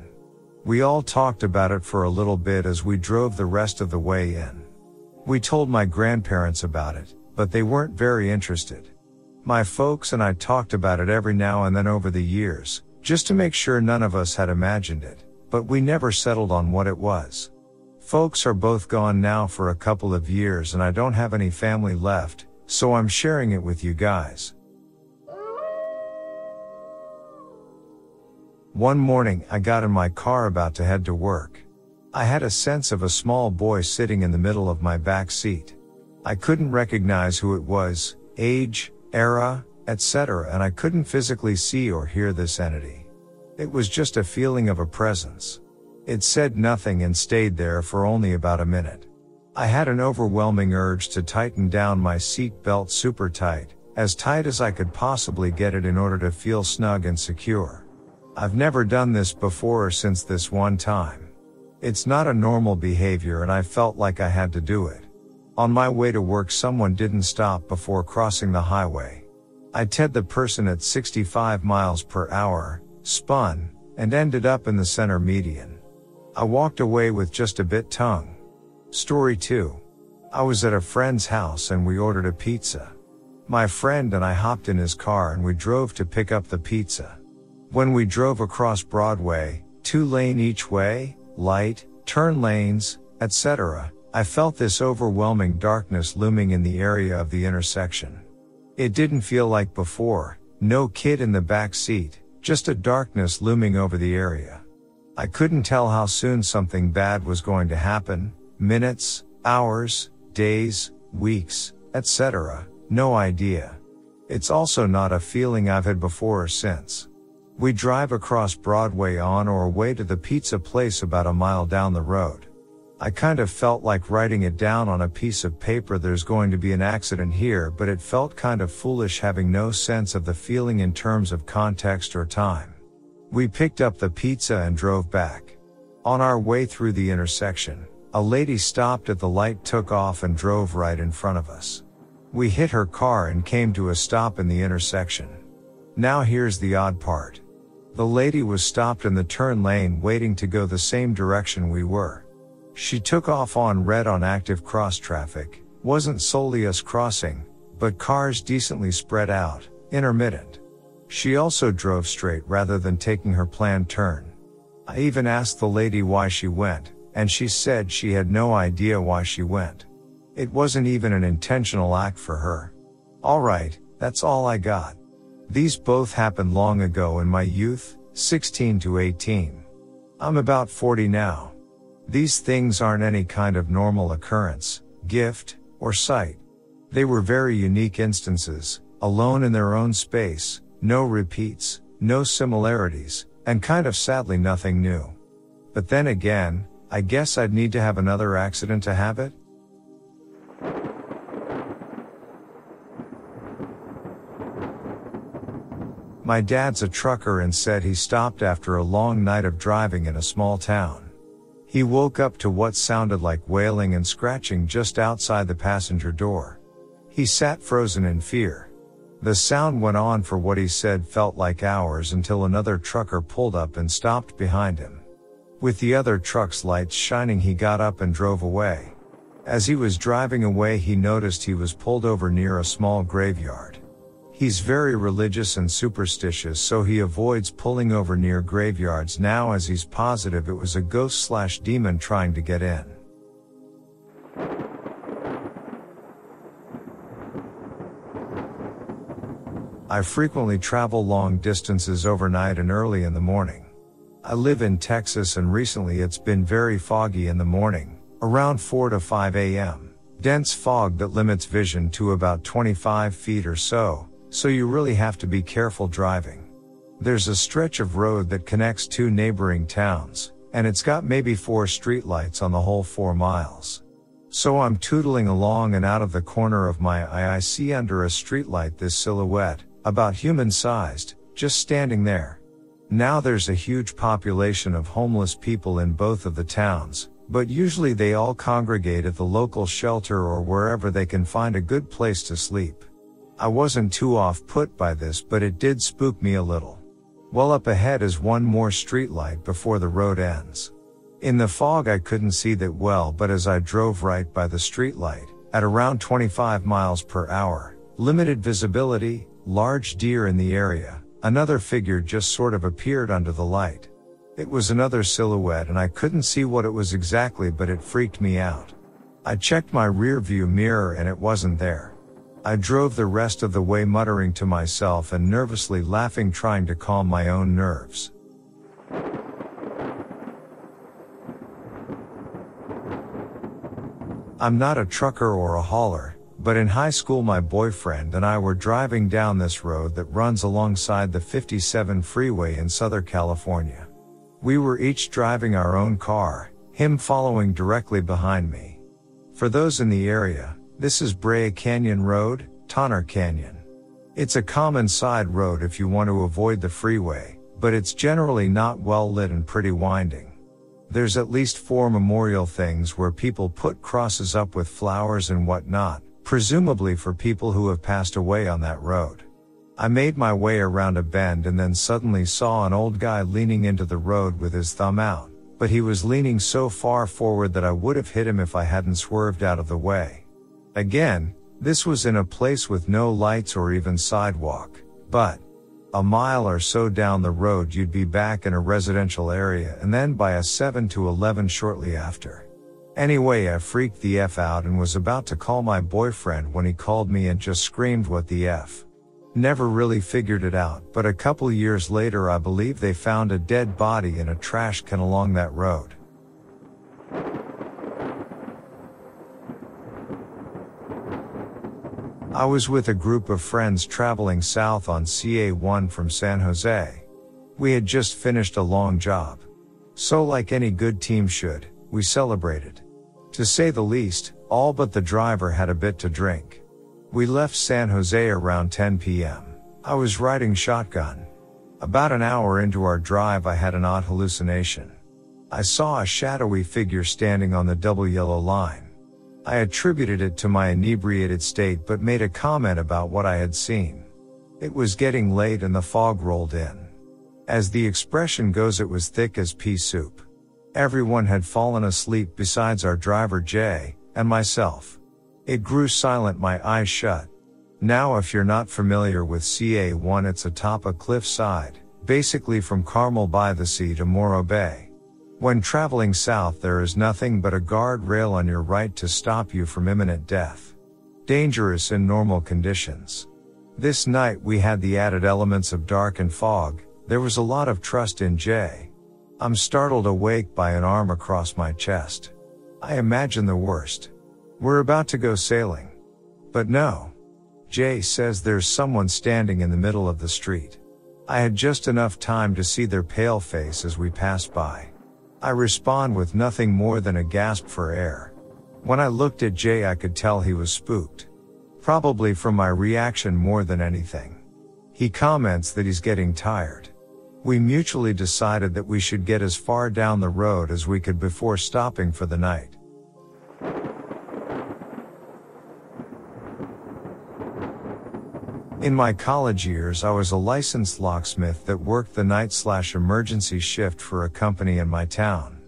We all talked about it for a little bit as we drove the rest of the way in. We told my grandparents about it, but they weren't very interested. My folks and I talked about it every now and then over the years, just to make sure none of us had imagined it, but we never settled on what it was. Folks are both gone now for a couple of years and I don't have any family left, so I'm sharing it with you guys. One morning I got in my car about to head to work. I had a sense of a small boy sitting in the middle of my back seat. I couldn't recognize who it was, age, era, etc. and I couldn't physically see or hear this entity. It was just a feeling of a presence. It said nothing and stayed there for only about a minute. I had an overwhelming urge to tighten down my seat belt super tight, as tight as I could possibly get it in order to feel snug and secure. I've never done this before or since this one time. It's not a normal behavior and I felt like I had to do it. On my way to work someone didn't stop before crossing the highway. I ted the person at 65 miles per hour, spun, and ended up in the center median. I walked away with just a bit tongue. Story 2. I was at a friend's house and we ordered a pizza. My friend and I hopped in his car and we drove to pick up the pizza. When we drove across Broadway, two lane each way, light, turn lanes, etc., I felt this overwhelming darkness looming in the area of the intersection. It didn't feel like before, no kid in the back seat, just a darkness looming over the area. I couldn't tell how soon something bad was going to happen, minutes, hours, days, weeks, etc. No idea. It's also not a feeling I've had before or since. We drive across Broadway on our way to the pizza place about a mile down the road. I kind of felt like writing it down on a piece of paper there's going to be an accident here, but it felt kind of foolish having no sense of the feeling in terms of context or time. We picked up the pizza and drove back. On our way through the intersection, a lady stopped at the light, took off and drove right in front of us. We hit her car and came to a stop in the intersection. Now here's the odd part. The lady was stopped in the turn lane waiting to go the same direction we were. She took off on red on active cross traffic, wasn't solely us crossing, but cars decently spread out, intermittent. She also drove straight rather than taking her planned turn. I even asked the lady why she went, and she said she had no idea why she went. It wasn't even an intentional act for her. Alright, that's all I got. These both happened long ago in my youth, 16 to 18. I'm about 40 now. These things aren't any kind of normal occurrence, gift, or sight. They were very unique instances, alone in their own space, no repeats, no similarities, and kind of sadly nothing new. But then again, I guess I'd need to have another accident to have it? My dad's a trucker and said he stopped after a long night of driving in a small town. He woke up to what sounded like wailing and scratching just outside the passenger door. He sat frozen in fear. The sound went on for what he said felt like hours until another trucker pulled up and stopped behind him. With the other truck's lights shining, he got up and drove away. As he was driving away, he noticed he was pulled over near a small graveyard. He's very religious and superstitious so he avoids pulling over near graveyards now as he's positive it was a ghost slash demon trying to get in. I frequently travel long distances overnight and early in the morning. I live in Texas and recently it's been very foggy in the morning, around 4 to 5 a.m. Dense fog that limits vision to about 25 feet or so, so you really have to be careful driving. There's a stretch of road that connects two neighboring towns, and it's got maybe four streetlights on the whole four miles. So I'm tootling along and out of the corner of my eye I see under a streetlight this silhouette, about human sized, just standing there. Now there's a huge population of homeless people in both of the towns, but usually they all congregate at the local shelter or wherever they can find a good place to sleep. I wasn't too off put by this, but it did spook me a little. Well up ahead is one more streetlight before the road ends. In the fog I couldn't see that well, but as I drove right by the streetlight, at around 25 miles per hour, limited visibility, large deer in the area, another figure just sort of appeared under the light. It was another silhouette and I couldn't see what it was exactly, but it freaked me out. I checked my rear view mirror and it wasn't there. I drove the rest of the way muttering to myself and nervously laughing trying to calm my own nerves. I'm not a trucker or a hauler, but in high school my boyfriend and I were driving down this road that runs alongside the 57 freeway in Southern California. We were each driving our own car, him following directly behind me. For those in the area, this is Brea Canyon Road, Tonner Canyon. It's a common side road if you want to avoid the freeway, but it's generally not well lit and pretty winding. There's at least four memorial things where people put crosses up with flowers and whatnot, presumably for people who have passed away on that road. I made my way around a bend and then suddenly saw an old guy leaning into the road with his thumb out, but he was leaning so far forward that I would have hit him if I hadn't swerved out of the way. Again, this was in a place with no lights or even sidewalk, but a mile or so down the road you'd be back in a residential area and then by a 7 to 11 shortly after. Anyway, I freaked the F out and was about to call my boyfriend when he called me and just screamed what the F. Never really figured it out, but a couple years later I believe they found a dead body in a trash can along that road. I was with a group of friends traveling south on CA1 from San Jose. We had just finished a long job. So like any good team should, we celebrated. To say the least, all but the driver had a bit to drink. We left San Jose around 10 p.m. I was riding shotgun. About an hour into our drive I had an odd hallucination. I saw a shadowy figure standing on the double yellow line. I attributed it to my inebriated state but made a comment about what I had seen. It was getting late and the fog rolled in. As the expression goes it was thick as pea soup. Everyone had fallen asleep besides our driver Jay, and myself. It grew silent my eyes shut. Now if you're not familiar with CA1 it's atop a cliff side, basically from Carmel by the sea to Morro Bay. When traveling south, there is nothing but a guard rail on your right to stop you from imminent death. Dangerous in normal conditions. This night we had the added elements of dark and fog, there was a lot of trust in Jay. I'm startled awake by an arm across my chest. I imagine the worst. We're about to go sailing. But no. Jay says there's someone standing in the middle of the street. I had just enough time to see their pale face as we passed by. I respond with nothing more than a gasp for air. When I looked at Jay, I could tell he was spooked. Probably from my reaction more than anything. He comments that he's getting tired. We mutually decided that we should get as far down the road as we could before stopping for the night. In my college years, I was a licensed locksmith that worked the night slash emergency shift for a company in my town.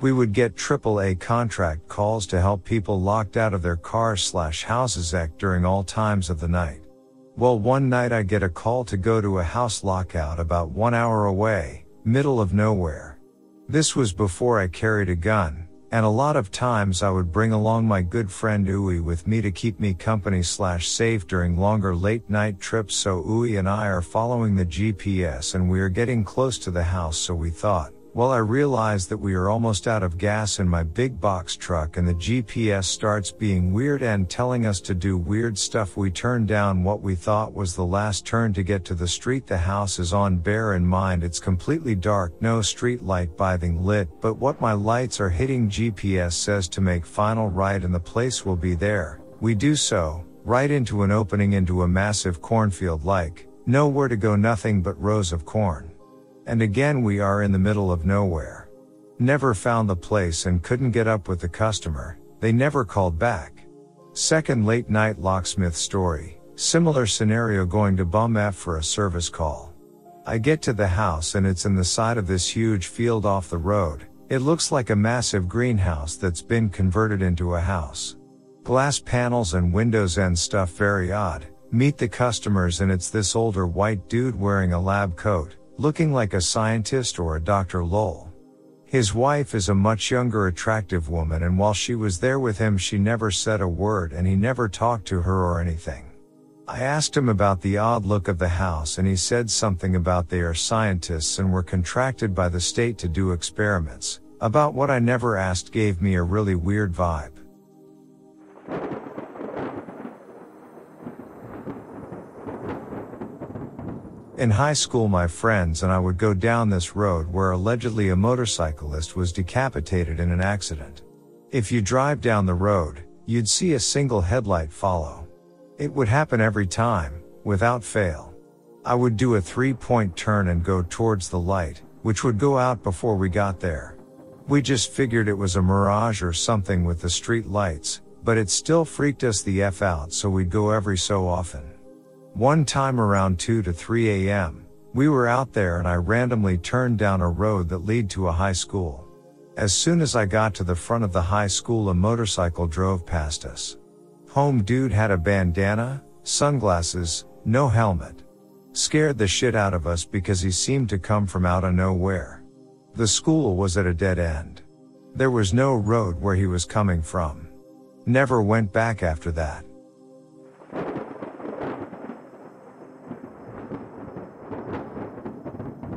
We would get AAA contract calls to help people locked out of their cars slash houses act during all times of the night. Well, one night I get a call to go to a house lockout about one hour away, middle of nowhere. This was before I carried a gun, and a lot of times I would bring along my good friend Uwe with me to keep me company slash safe during longer late night trips so Uwe and I are following the GPS and we are getting close to the house so we thought, well, I realize that we are almost out of gas in my big box truck and the GPS starts being weird and telling us to do weird stuff. We turn down what we thought was the last turn to get to the street the house is on. Bear in mind it's completely dark, no street light being lit, but what my lights are hitting GPS says to make final right and the place will be there. We do so, right into an opening into a massive cornfield like, nowhere to go nothing but rows of corn. And again we are in the middle of nowhere. Never found the place and couldn't get up with the customer, they never called back. Second late night locksmith story, similar scenario going to Bum F for a service call. I get to the house and it's in the side of this huge field off the road. It looks like a massive greenhouse that's been converted into a house. Glass panels and windows and stuff very odd. Meet the customers and it's this older white dude wearing a lab coat, looking like a scientist or a Dr. Lowell. His wife is a much younger attractive woman and while she was there with him she never said a word and he never talked to her or anything. I asked him about the odd look of the house and he said something about they are scientists and were contracted by the state to do experiments. About what I never asked gave me a really weird vibe. In high school, my friends and I would go down this road where allegedly a motorcyclist was decapitated in an accident. If you drive down the road, you'd see a single headlight follow. It would happen every time, without fail. I would do a three point turn and go towards the light, which would go out before we got there. We just figured it was a mirage or something with the street lights, but it still freaked us the F out so we'd go every so often. One time around 2 to 3 a.m., we were out there and I randomly turned down a road that lead to a high school. As soon as I got to the front of the high school a motorcycle drove past us. Home dude had a bandana, sunglasses, no helmet. Scared the shit out of us because he seemed to come from out of nowhere. The school was at a dead end. There was no road where he was coming from. Never went back after that.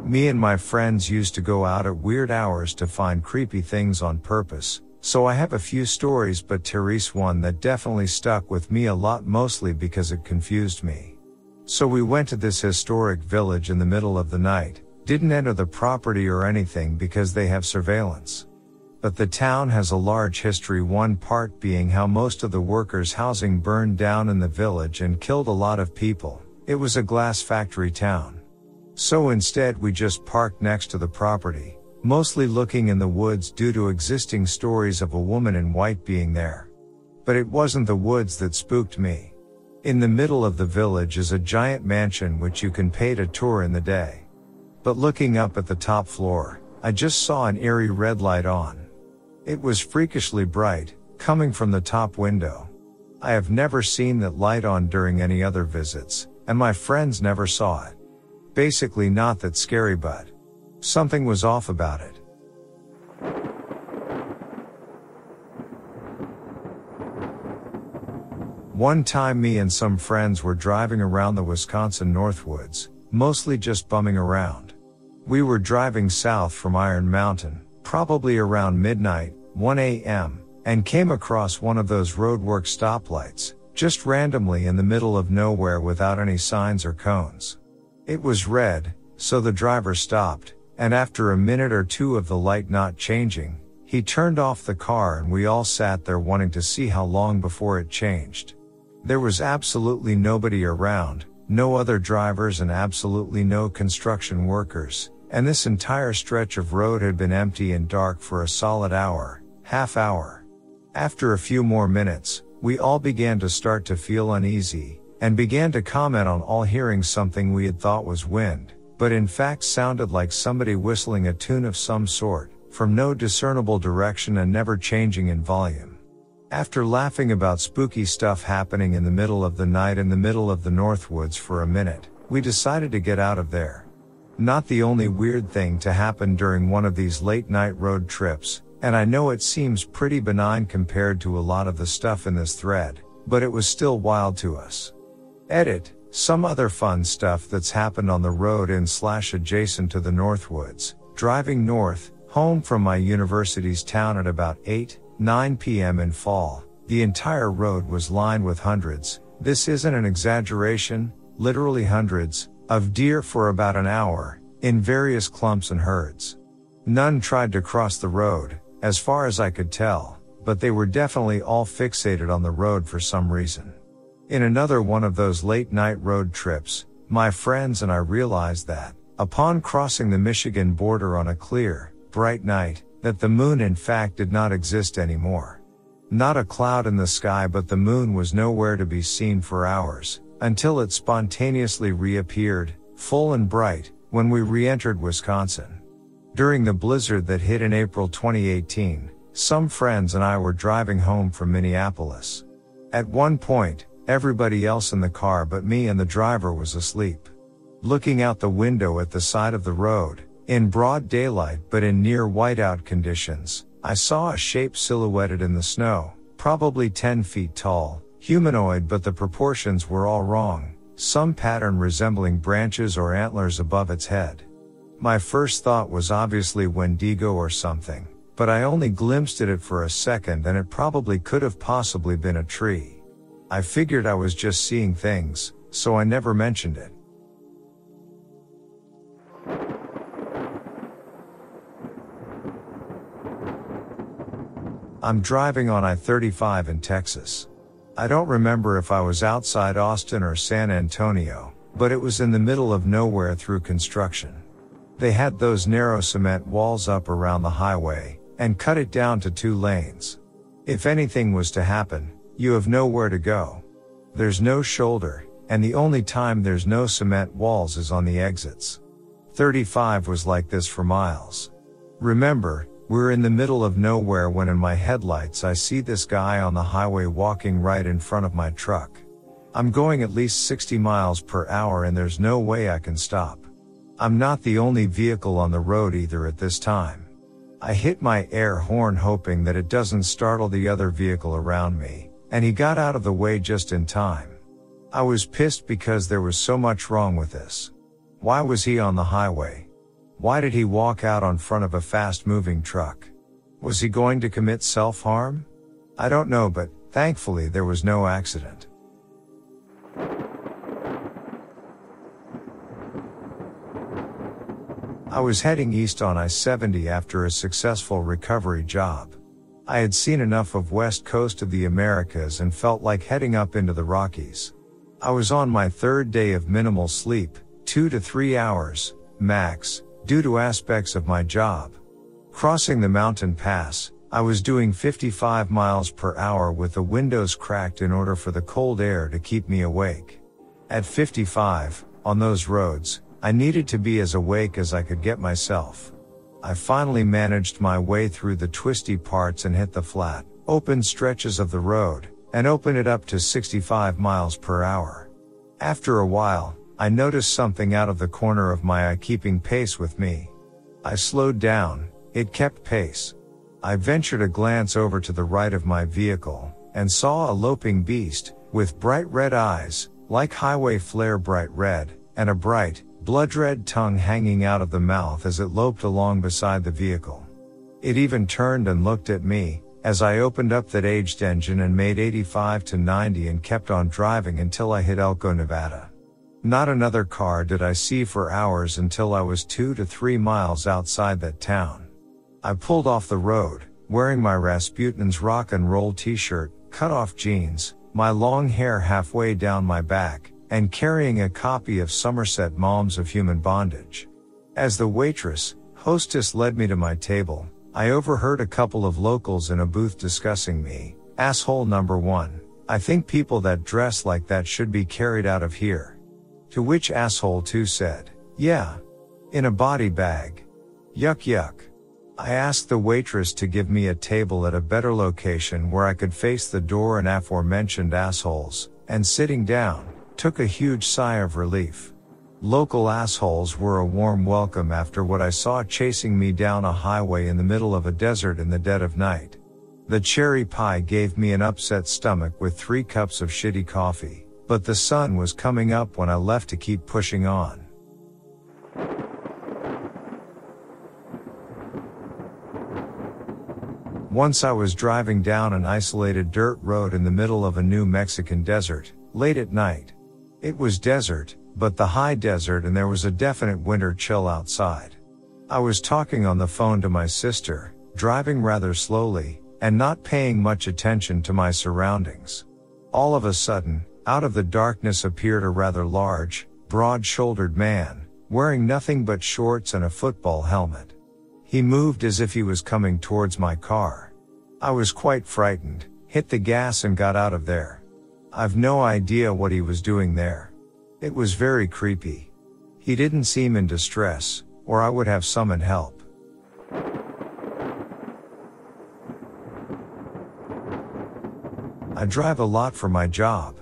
Me and my friends used to go out at weird hours to find creepy things on purpose, so I have a few stories but Therese one that definitely stuck with me a lot mostly because it confused me. So we went to this historic village in the middle of the night, didn't enter the property or anything because they have surveillance. But the town has a large history one part being how most of the workers housing burned down in the village and killed a lot of people. It was a glass factory town. So instead we just parked next to the property, mostly looking in the woods due to existing stories of a woman in white being there. But it wasn't the woods that spooked me. In the middle of the village is a giant mansion which you can pay to tour in the day. But looking up at the top floor, I just saw an eerie red light on. It was freakishly bright, coming from the top window. I have never seen that light on during any other visits, and my friends never saw it. Basically not that scary but something was off about it. One time me and some friends were driving around the Wisconsin Northwoods, mostly just bumming around. We were driving south from Iron Mountain, probably around midnight, 1 a.m., and came across one of those roadwork stoplights, just randomly in the middle of nowhere without any signs or cones. It was red, so the driver stopped, and after a minute or two of the light not changing, he turned off the car and we all sat there wanting to see how long before it changed. There was absolutely nobody around, no other drivers and absolutely no construction workers, and this entire stretch of road had been empty and dark for a solid hour, half hour. After a few more minutes, we all began to start to feel uneasy, and began to comment on all hearing something we had thought was wind, but in fact sounded like somebody whistling a tune of some sort, from no discernible direction and never changing in volume. After laughing about spooky stuff happening in the middle of the night in the middle of the Northwoods for a minute, we decided to get out of there. Not the only weird thing to happen during one of these late night road trips, and I know it seems pretty benign compared to a lot of the stuff in this thread, but it was still wild to us. Edit. Some other fun stuff that's happened on the road in slash adjacent to the Northwoods. Driving north, home from my university's town at about 8, 9 p.m. in fall. The entire road was lined with hundreds. This isn't an exaggeration, literally hundreds, of deer for about an hour, in various clumps and herds. None tried to cross the road, as far as I could tell, but they were definitely all fixated on the road for some reason. In another one of those late night road trips, my friends and I realized that, upon crossing the Michigan border on a clear, bright night, that the moon in fact did not exist anymore. Not a cloud in the sky but the moon was nowhere to be seen for hours, until it spontaneously reappeared, full and bright, when we re-entered Wisconsin. During the blizzard that hit in April 2018, some friends and I were driving home from Minneapolis. At one point, Everybody else in the car but me and the driver was asleep. Looking out the window at the side of the road, in broad daylight but in near whiteout conditions, I saw a shape silhouetted in the snow, probably 10 feet tall, humanoid but the proportions were all wrong, some pattern resembling branches or antlers above its head. My first thought was obviously Wendigo or something, but I only glimpsed at it for a second and it probably could have possibly been a tree. I figured I was just seeing things, so I never mentioned it. I'm driving on I-35 in Texas. I don't remember if I was outside Austin or San Antonio, but it was in the middle of nowhere through construction. They had those narrow cement walls up around the highway, and cut it down to two lanes. If anything was to happen, you have nowhere to go. There's no shoulder, and the only time there's no cement walls is on the exits. 35 was like this for miles. Remember, we're in the middle of nowhere when in my headlights I see this guy on the highway walking right in front of my truck. I'm going at least 60 miles per hour and there's no way I can stop. I'm not the only vehicle on the road either at this time. I hit my air horn hoping that it doesn't startle the other vehicle around me, and he got out of the way just in time. I was pissed because there was so much wrong with this. Why was he on the highway? Why did he walk out on front of a fast moving truck? Was he going to commit self harm? I don't know, but thankfully there was no accident. I was heading east on I-70 after a successful recovery job. I had seen enough of west coast of the Americas and felt like heading up into the Rockies. I was on my third day of minimal sleep, two to three hours, max, due to aspects of my job. Crossing the mountain pass, I was doing 55 miles per hour with the windows cracked in order for the cold air to keep me awake. At 55, on those roads, I needed to be as awake as I could get myself. I finally managed my way through the twisty parts and hit the flat, open stretches of the road, and opened it up to 65 miles per hour. After a while, I noticed something out of the corner of my eye keeping pace with me. I slowed down, it kept pace. I ventured a glance over to the right of my vehicle, and saw a loping beast, with bright red eyes, like highway flare bright red, and a bright, blood red tongue hanging out of the mouth as it loped along beside the vehicle. It even turned and looked at me, as I opened up that aged engine and made 85 to 90 and kept on driving until I hit Elko, Nevada. Not another car did I see for hours until I was two to three miles outside that town. I pulled off the road, wearing my Rasputin's rock and roll t-shirt, cut off jeans, my long hair halfway down my back, and carrying a copy of Somerset Maugham of Human Bondage. As the waitress, hostess led me to my table, I overheard a couple of locals in a booth discussing me. Asshole number one. I think people that dress like that should be carried out of here. To which asshole two said, yeah. In a body bag. Yuck yuck. I asked the waitress to give me a table at a better location where I could face the door and aforementioned assholes, and sitting down, took a huge sigh of relief. Local assholes were a warm welcome after what I saw chasing me down a highway in the middle of a desert in the dead of night. The cherry pie gave me an upset stomach with three cups of shitty coffee, but the sun was coming up when I left to keep pushing on. Once I was driving down an isolated dirt road in the middle of a New Mexican desert, late at night. It was desert, but the high desert and there was a definite winter chill outside. I was talking on the phone to my sister, driving rather slowly, and not paying much attention to my surroundings. All of a sudden, out of the darkness appeared a rather large, broad-shouldered man, wearing nothing but shorts and a football helmet. He moved as if he was coming towards my car. I was quite frightened, hit the gas and got out of there. I've no idea what he was doing there. It was very creepy. He didn't seem in distress, or I would have summoned help. I drive a lot for my job.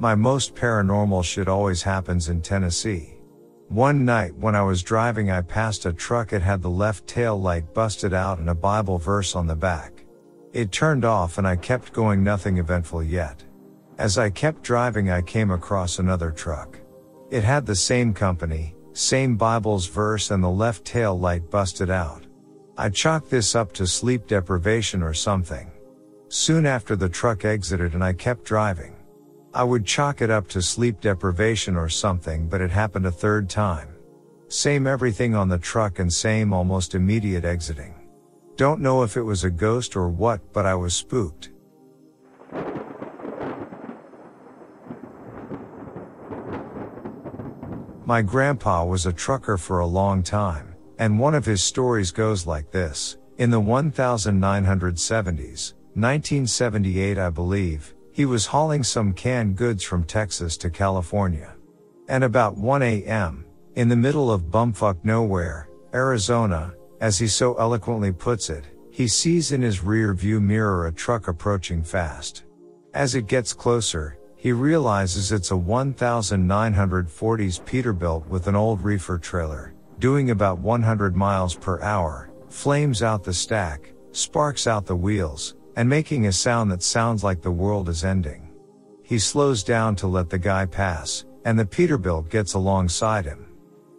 My most paranormal shit always happens in Tennessee. One night when I was driving I passed a truck it had the left tail light busted out and a Bible verse on the back. It turned off and I kept going nothing eventful yet. As I kept driving, I came across another truck. It had the same company, same Bible's verse and the left tail light busted out. I chalked this up to sleep deprivation or something. Soon after the truck exited and I kept driving. I would chalk it up to sleep deprivation or something, but it happened a third time. Same everything on the truck and same almost immediate exiting. Don't know if it was a ghost or what, but I was spooked. My grandpa was a trucker for a long time, and one of his stories goes like this. In the 1970s, 1978 I believe, he was hauling some canned goods from Texas to California. And about 1 a.m., in the middle of bumfuck nowhere, Arizona, as he so eloquently puts it, he sees in his rear view mirror a truck approaching fast. As it gets closer, he realizes it's a 1940s Peterbilt with an old reefer trailer, doing about 100 miles per hour, flames out the stack, sparks out the wheels, and making a sound that sounds like the world is ending. He slows down to let the guy pass, and the Peterbilt gets alongside him.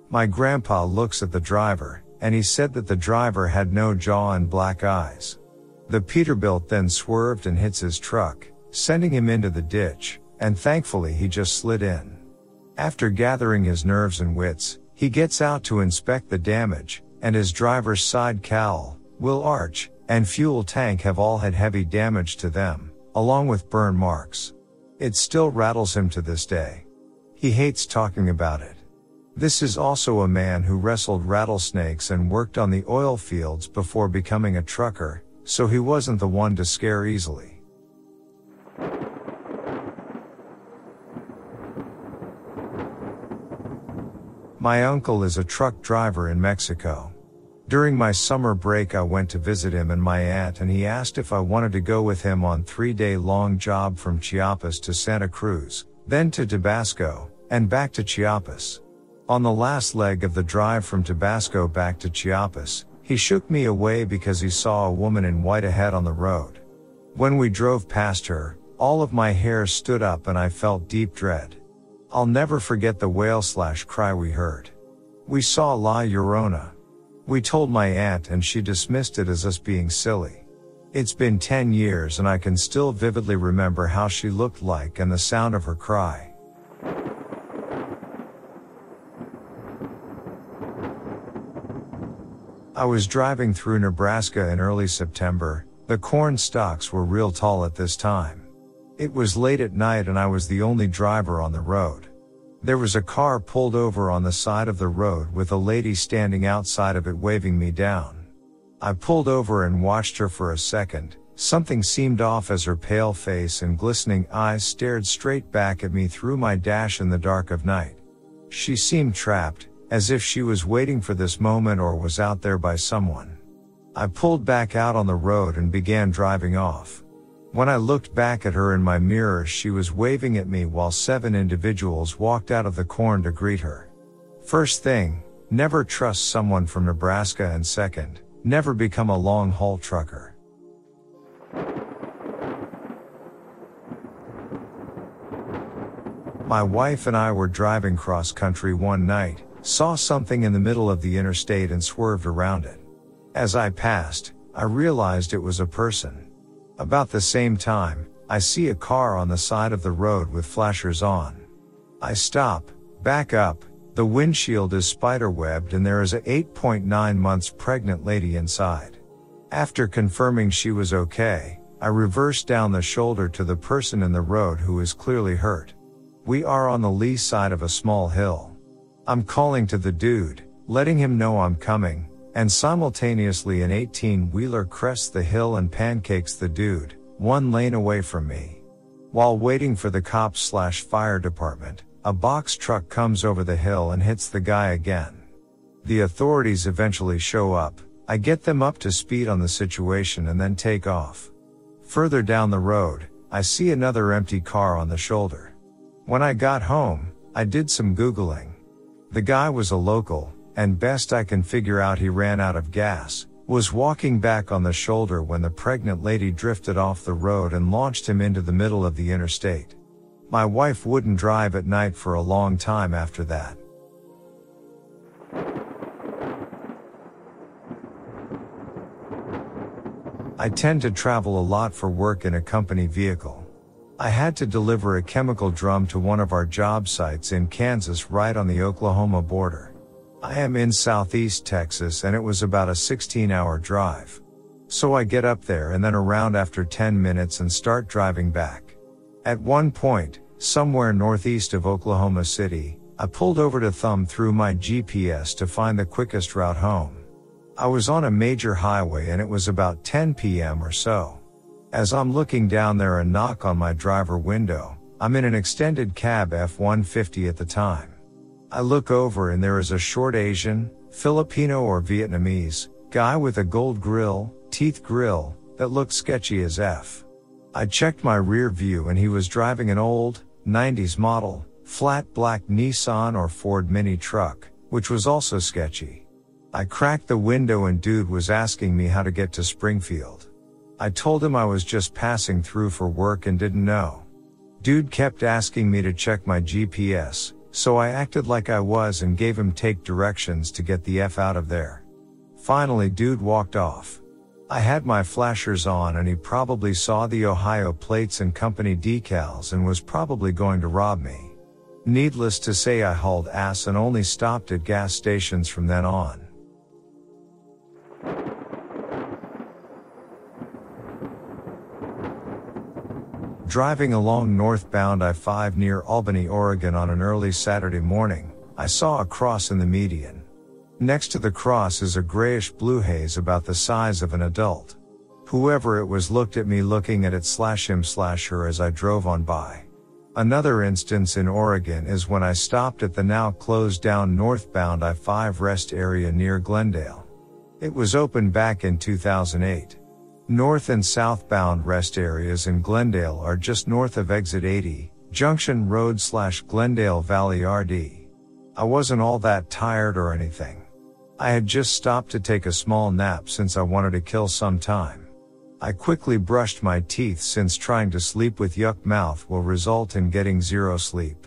My grandpa looks at the driver, and he said that the driver had no jaw and black eyes. The Peterbilt then swerved and hits his truck, sending him into the ditch, and thankfully he just slid in. After gathering his nerves and wits, he gets out to inspect the damage, and his driver's side cowl, wheel arch, and fuel tank have all had heavy damage to them, along with burn marks. It still rattles him to this day. He hates talking about it. This is also a man who wrestled rattlesnakes and worked on the oil fields before becoming a trucker, so he wasn't the one to scare easily. My uncle is a truck driver in Mexico. During my summer break I went to visit him and my aunt and he asked if I wanted to go with him on three day long job from Chiapas to Santa Cruz, then to Tabasco, and back to Chiapas. On the last leg of the drive from Tabasco back to Chiapas, he shook me away because he saw a woman in white ahead on the road. When we drove past her, all of my hair stood up and I felt deep dread. I'll never forget the wail slash cry we heard. We saw La Llorona. We told my aunt and she dismissed it as us being silly. It's been 10 years and I can still vividly remember how she looked like and the sound of her cry. I was driving through Nebraska in early September. The corn stalks were real tall at this time. It was late at night and I was the only driver on the road. There was a car pulled over on the side of the road with a lady standing outside of it waving me down. I pulled over and watched her for a second. Something seemed off as her pale face and glistening eyes stared straight back at me through my dash in the dark of night. She seemed trapped, as if she was waiting for this moment or was out there by someone. I pulled back out on the road and began driving off. When I looked back at her in my mirror, she was waving at me while seven individuals walked out of the corn to greet her. First thing, never trust someone from Nebraska and second, never become a long haul trucker. My wife and I were driving cross country one night, saw something in the middle of the interstate and swerved around it. As I passed, I realized it was a person. About the same time, I see a car on the side of the road with flashers on. I stop, back up, the windshield is spiderwebbed and there is a 8.9 months pregnant lady inside. After confirming she was okay, I reverse down the shoulder to the person in the road who is clearly hurt. We are on the lee side of a small hill. I'm calling to the dude, letting him know I'm coming, and simultaneously an 18 wheeler crests the hill and pancakes the dude, one lane away from me. While waiting for the cops slash fire department, a box truck comes over the hill and hits the guy again. The authorities eventually show up, I get them up to speed on the situation and then take off. Further down the road, I see another empty car on the shoulder. When I got home, I did some Googling. The guy was a local, and best I can figure out he ran out of gas, was walking back on the shoulder when the pregnant lady drifted off the road and launched him into the middle of the interstate. My wife wouldn't drive at night for a long time after that. I tend to travel a lot for work in a company vehicle. I had to deliver a chemical drum to one of our job sites in Kansas right on the Oklahoma border. I am in southeast Texas and it was about a 16 hour drive. So I get up there and then around after 10 minutes and start driving back. At one point, somewhere northeast of Oklahoma City, I pulled over to thumb through my GPS to find the quickest route home. I was on a major highway and it was about 10 p.m. or so. As I'm looking down there and knock on my driver window, I'm in an extended cab F-150 at the time. I look over and there is a short Asian, Filipino or Vietnamese, guy with a gold grill, teeth grill, that looked sketchy as F. I checked my rear view and he was driving an old, 90s model, flat black Nissan or Ford mini truck, which was also sketchy. I cracked the window and dude was asking me how to get to Springfield. I told him I was just passing through for work and didn't know. Dude kept asking me to check my GPS, so I acted like I was and gave him take directions to get the F out of there. Finally dude walked off. I had my flashers on and he probably saw the Ohio plates and company decals and was probably going to rob me. Needless to say I hauled ass and only stopped at gas stations from then on. Driving along northbound I-5 near Albany, Oregon on an early Saturday morning, I saw a cross in the median. Next to the cross is a grayish blue haze about the size of an adult. Whoever it was looked at me looking at it slash him slash her as I drove on by. Another instance in Oregon is when I stopped at the now closed down northbound I-5 rest area near Glendale. It was opened back in 2008. North and southbound rest areas in Glendale are just north of exit 80, Junction Road slash Glendale Valley RD. I wasn't all that tired or anything. I had just stopped to take a small nap since I wanted to kill some time. I quickly brushed my teeth since trying to sleep with yuck mouth will result in getting zero sleep.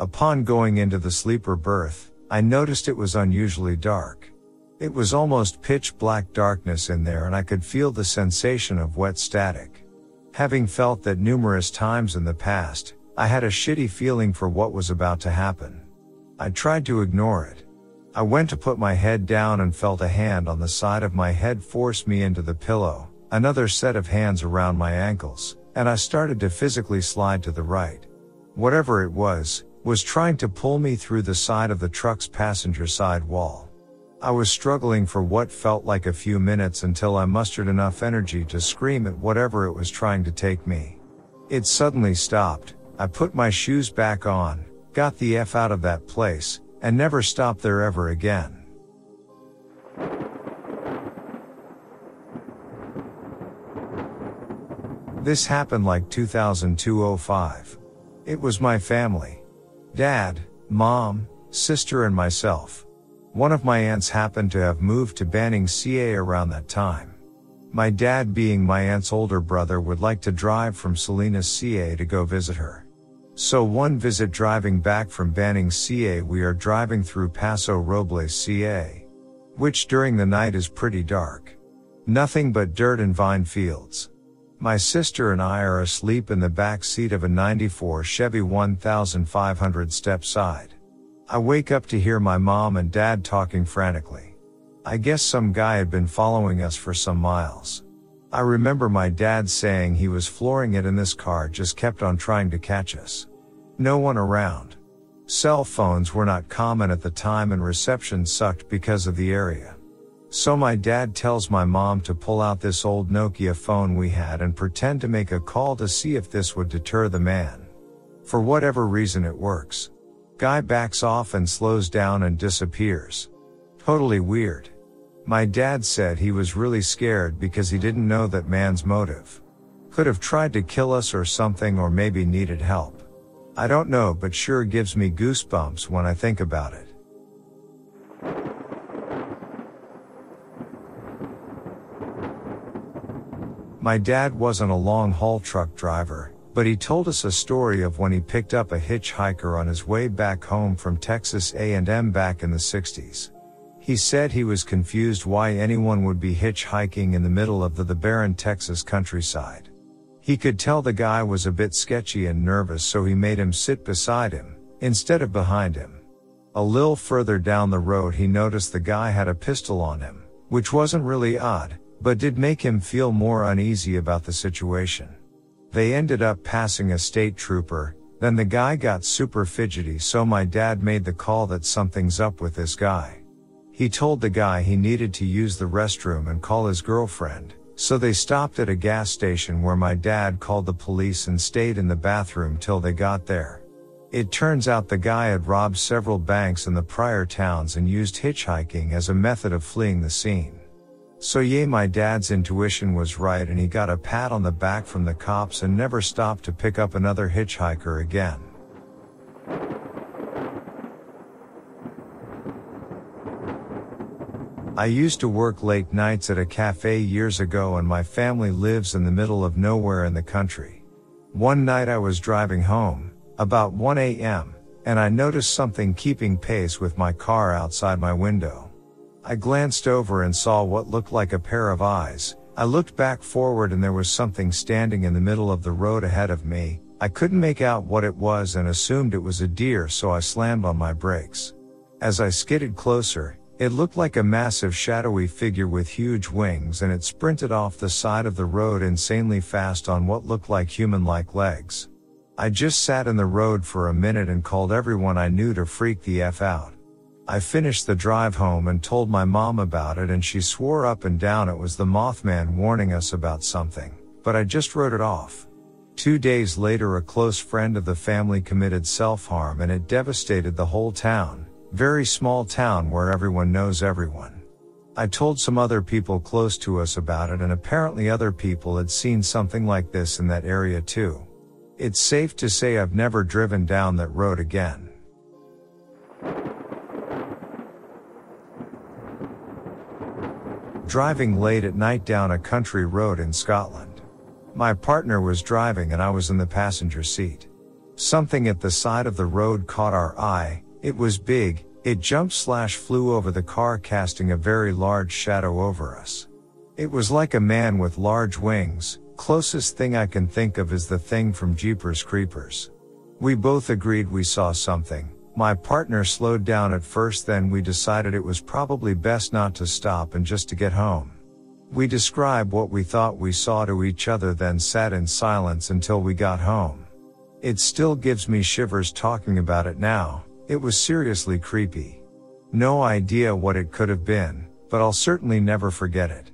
Upon going into the sleeper berth, I noticed it was unusually dark. It was almost pitch black darkness in there and I could feel the sensation of wet static. Having felt that numerous times in the past, I had a shitty feeling for what was about to happen. I tried to ignore it. I went to put my head down and felt a hand on the side of my head force me into the pillow, another set of hands around my ankles, and I started to physically slide to the right. Whatever it was, was trying to pull me through the side of the truck's passenger side wall. I was struggling for what felt like a few minutes until I mustered enough energy to scream at whatever it was trying to take me. It suddenly stopped. I put my shoes back on, got the F out of that place, and never stopped there ever again. This happened like 2002-05. It was my family. Dad, mom, sister and myself. One of my aunts happened to have moved to Banning, CA around that time. My dad being my aunt's older brother would like to drive from Salinas, CA to go visit her. So one visit driving back from Banning, CA we are driving through Paso Robles, CA. Which during the night is pretty dark. Nothing but dirt and vine fields. My sister and I are asleep in the back seat of a 94 Chevy 1500 step side. I wake up to hear my mom and dad talking frantically. I guess some guy had been following us for some miles. I remember my dad saying he was flooring it and this car just kept on trying to catch us. No one around. Cell phones were not common at the time and reception sucked because of the area. So my dad tells my mom to pull out this old Nokia phone we had and pretend to make a call to see if this would deter the man. For whatever reason it works. Guy backs off and slows down and disappears. Totally weird. My dad said he was really scared because he didn't know that man's motive. Could have tried to kill us or something or maybe needed help. I don't know but sure gives me goosebumps when I think about it. My dad wasn't a long haul truck driver, but he told us a story of when he picked up a hitchhiker on his way back home from Texas A&M back in the 60s. He said he was confused why anyone would be hitchhiking in the middle of the, the barren Texas countryside. He could tell the guy was a bit sketchy and nervous so he made him sit beside him, instead of behind him. A little further down the road he noticed the guy had a pistol on him, which wasn't really odd, but did make him feel more uneasy about the situation. They ended up passing a state trooper, then the guy got super fidgety so my dad made the call that something's up with this guy. He told the guy he needed to use the restroom and call his girlfriend, so they stopped at a gas station where my dad called the police and stayed in the bathroom till they got there. It turns out the guy had robbed several banks in the prior towns and used hitchhiking as a method of fleeing the scene. So yay my dad's intuition was right and he got a pat on the back from the cops and never stopped to pick up another hitchhiker again. I used to work late nights at a cafe years ago and my family lives in the middle of nowhere in the country. One night I was driving home, about 1 a.m., and I noticed something keeping pace with my car outside my window. I glanced over and saw what looked like a pair of eyes. I looked back forward and there was something standing in the middle of the road ahead of me. I couldn't make out what it was and assumed it was a deer so I slammed on my brakes. As I skidded closer, it looked like a massive shadowy figure with huge wings and it sprinted off the side of the road insanely fast on what looked like human-like legs. I just sat in the road for a minute and called everyone I knew to freak the F out. I finished the drive home and told my mom about it and she swore up and down it was the Mothman warning us about something, but I just wrote it off. Two days later a close friend of the family committed self-harm and it devastated the whole town. Very small town where everyone knows everyone. I told some other people close to us about it and apparently other people had seen something like this in that area too. It's safe to say I've never driven down that road again. Driving late at night down a country road in Scotland. My partner was driving and I was in the passenger seat. Something at the side of the road caught our eye, it was big, it jumped slash flew over the car casting a very large shadow over us. It was like a man with large wings, closest thing I can think of is the thing from Jeepers Creepers. We both agreed we saw something. My partner slowed down at first then we decided it was probably best not to stop and just to get home. We described what we thought we saw to each other then sat in silence until we got home. It still gives me shivers talking about it now. It was seriously creepy. No idea what it could have been, but I'll certainly never forget it.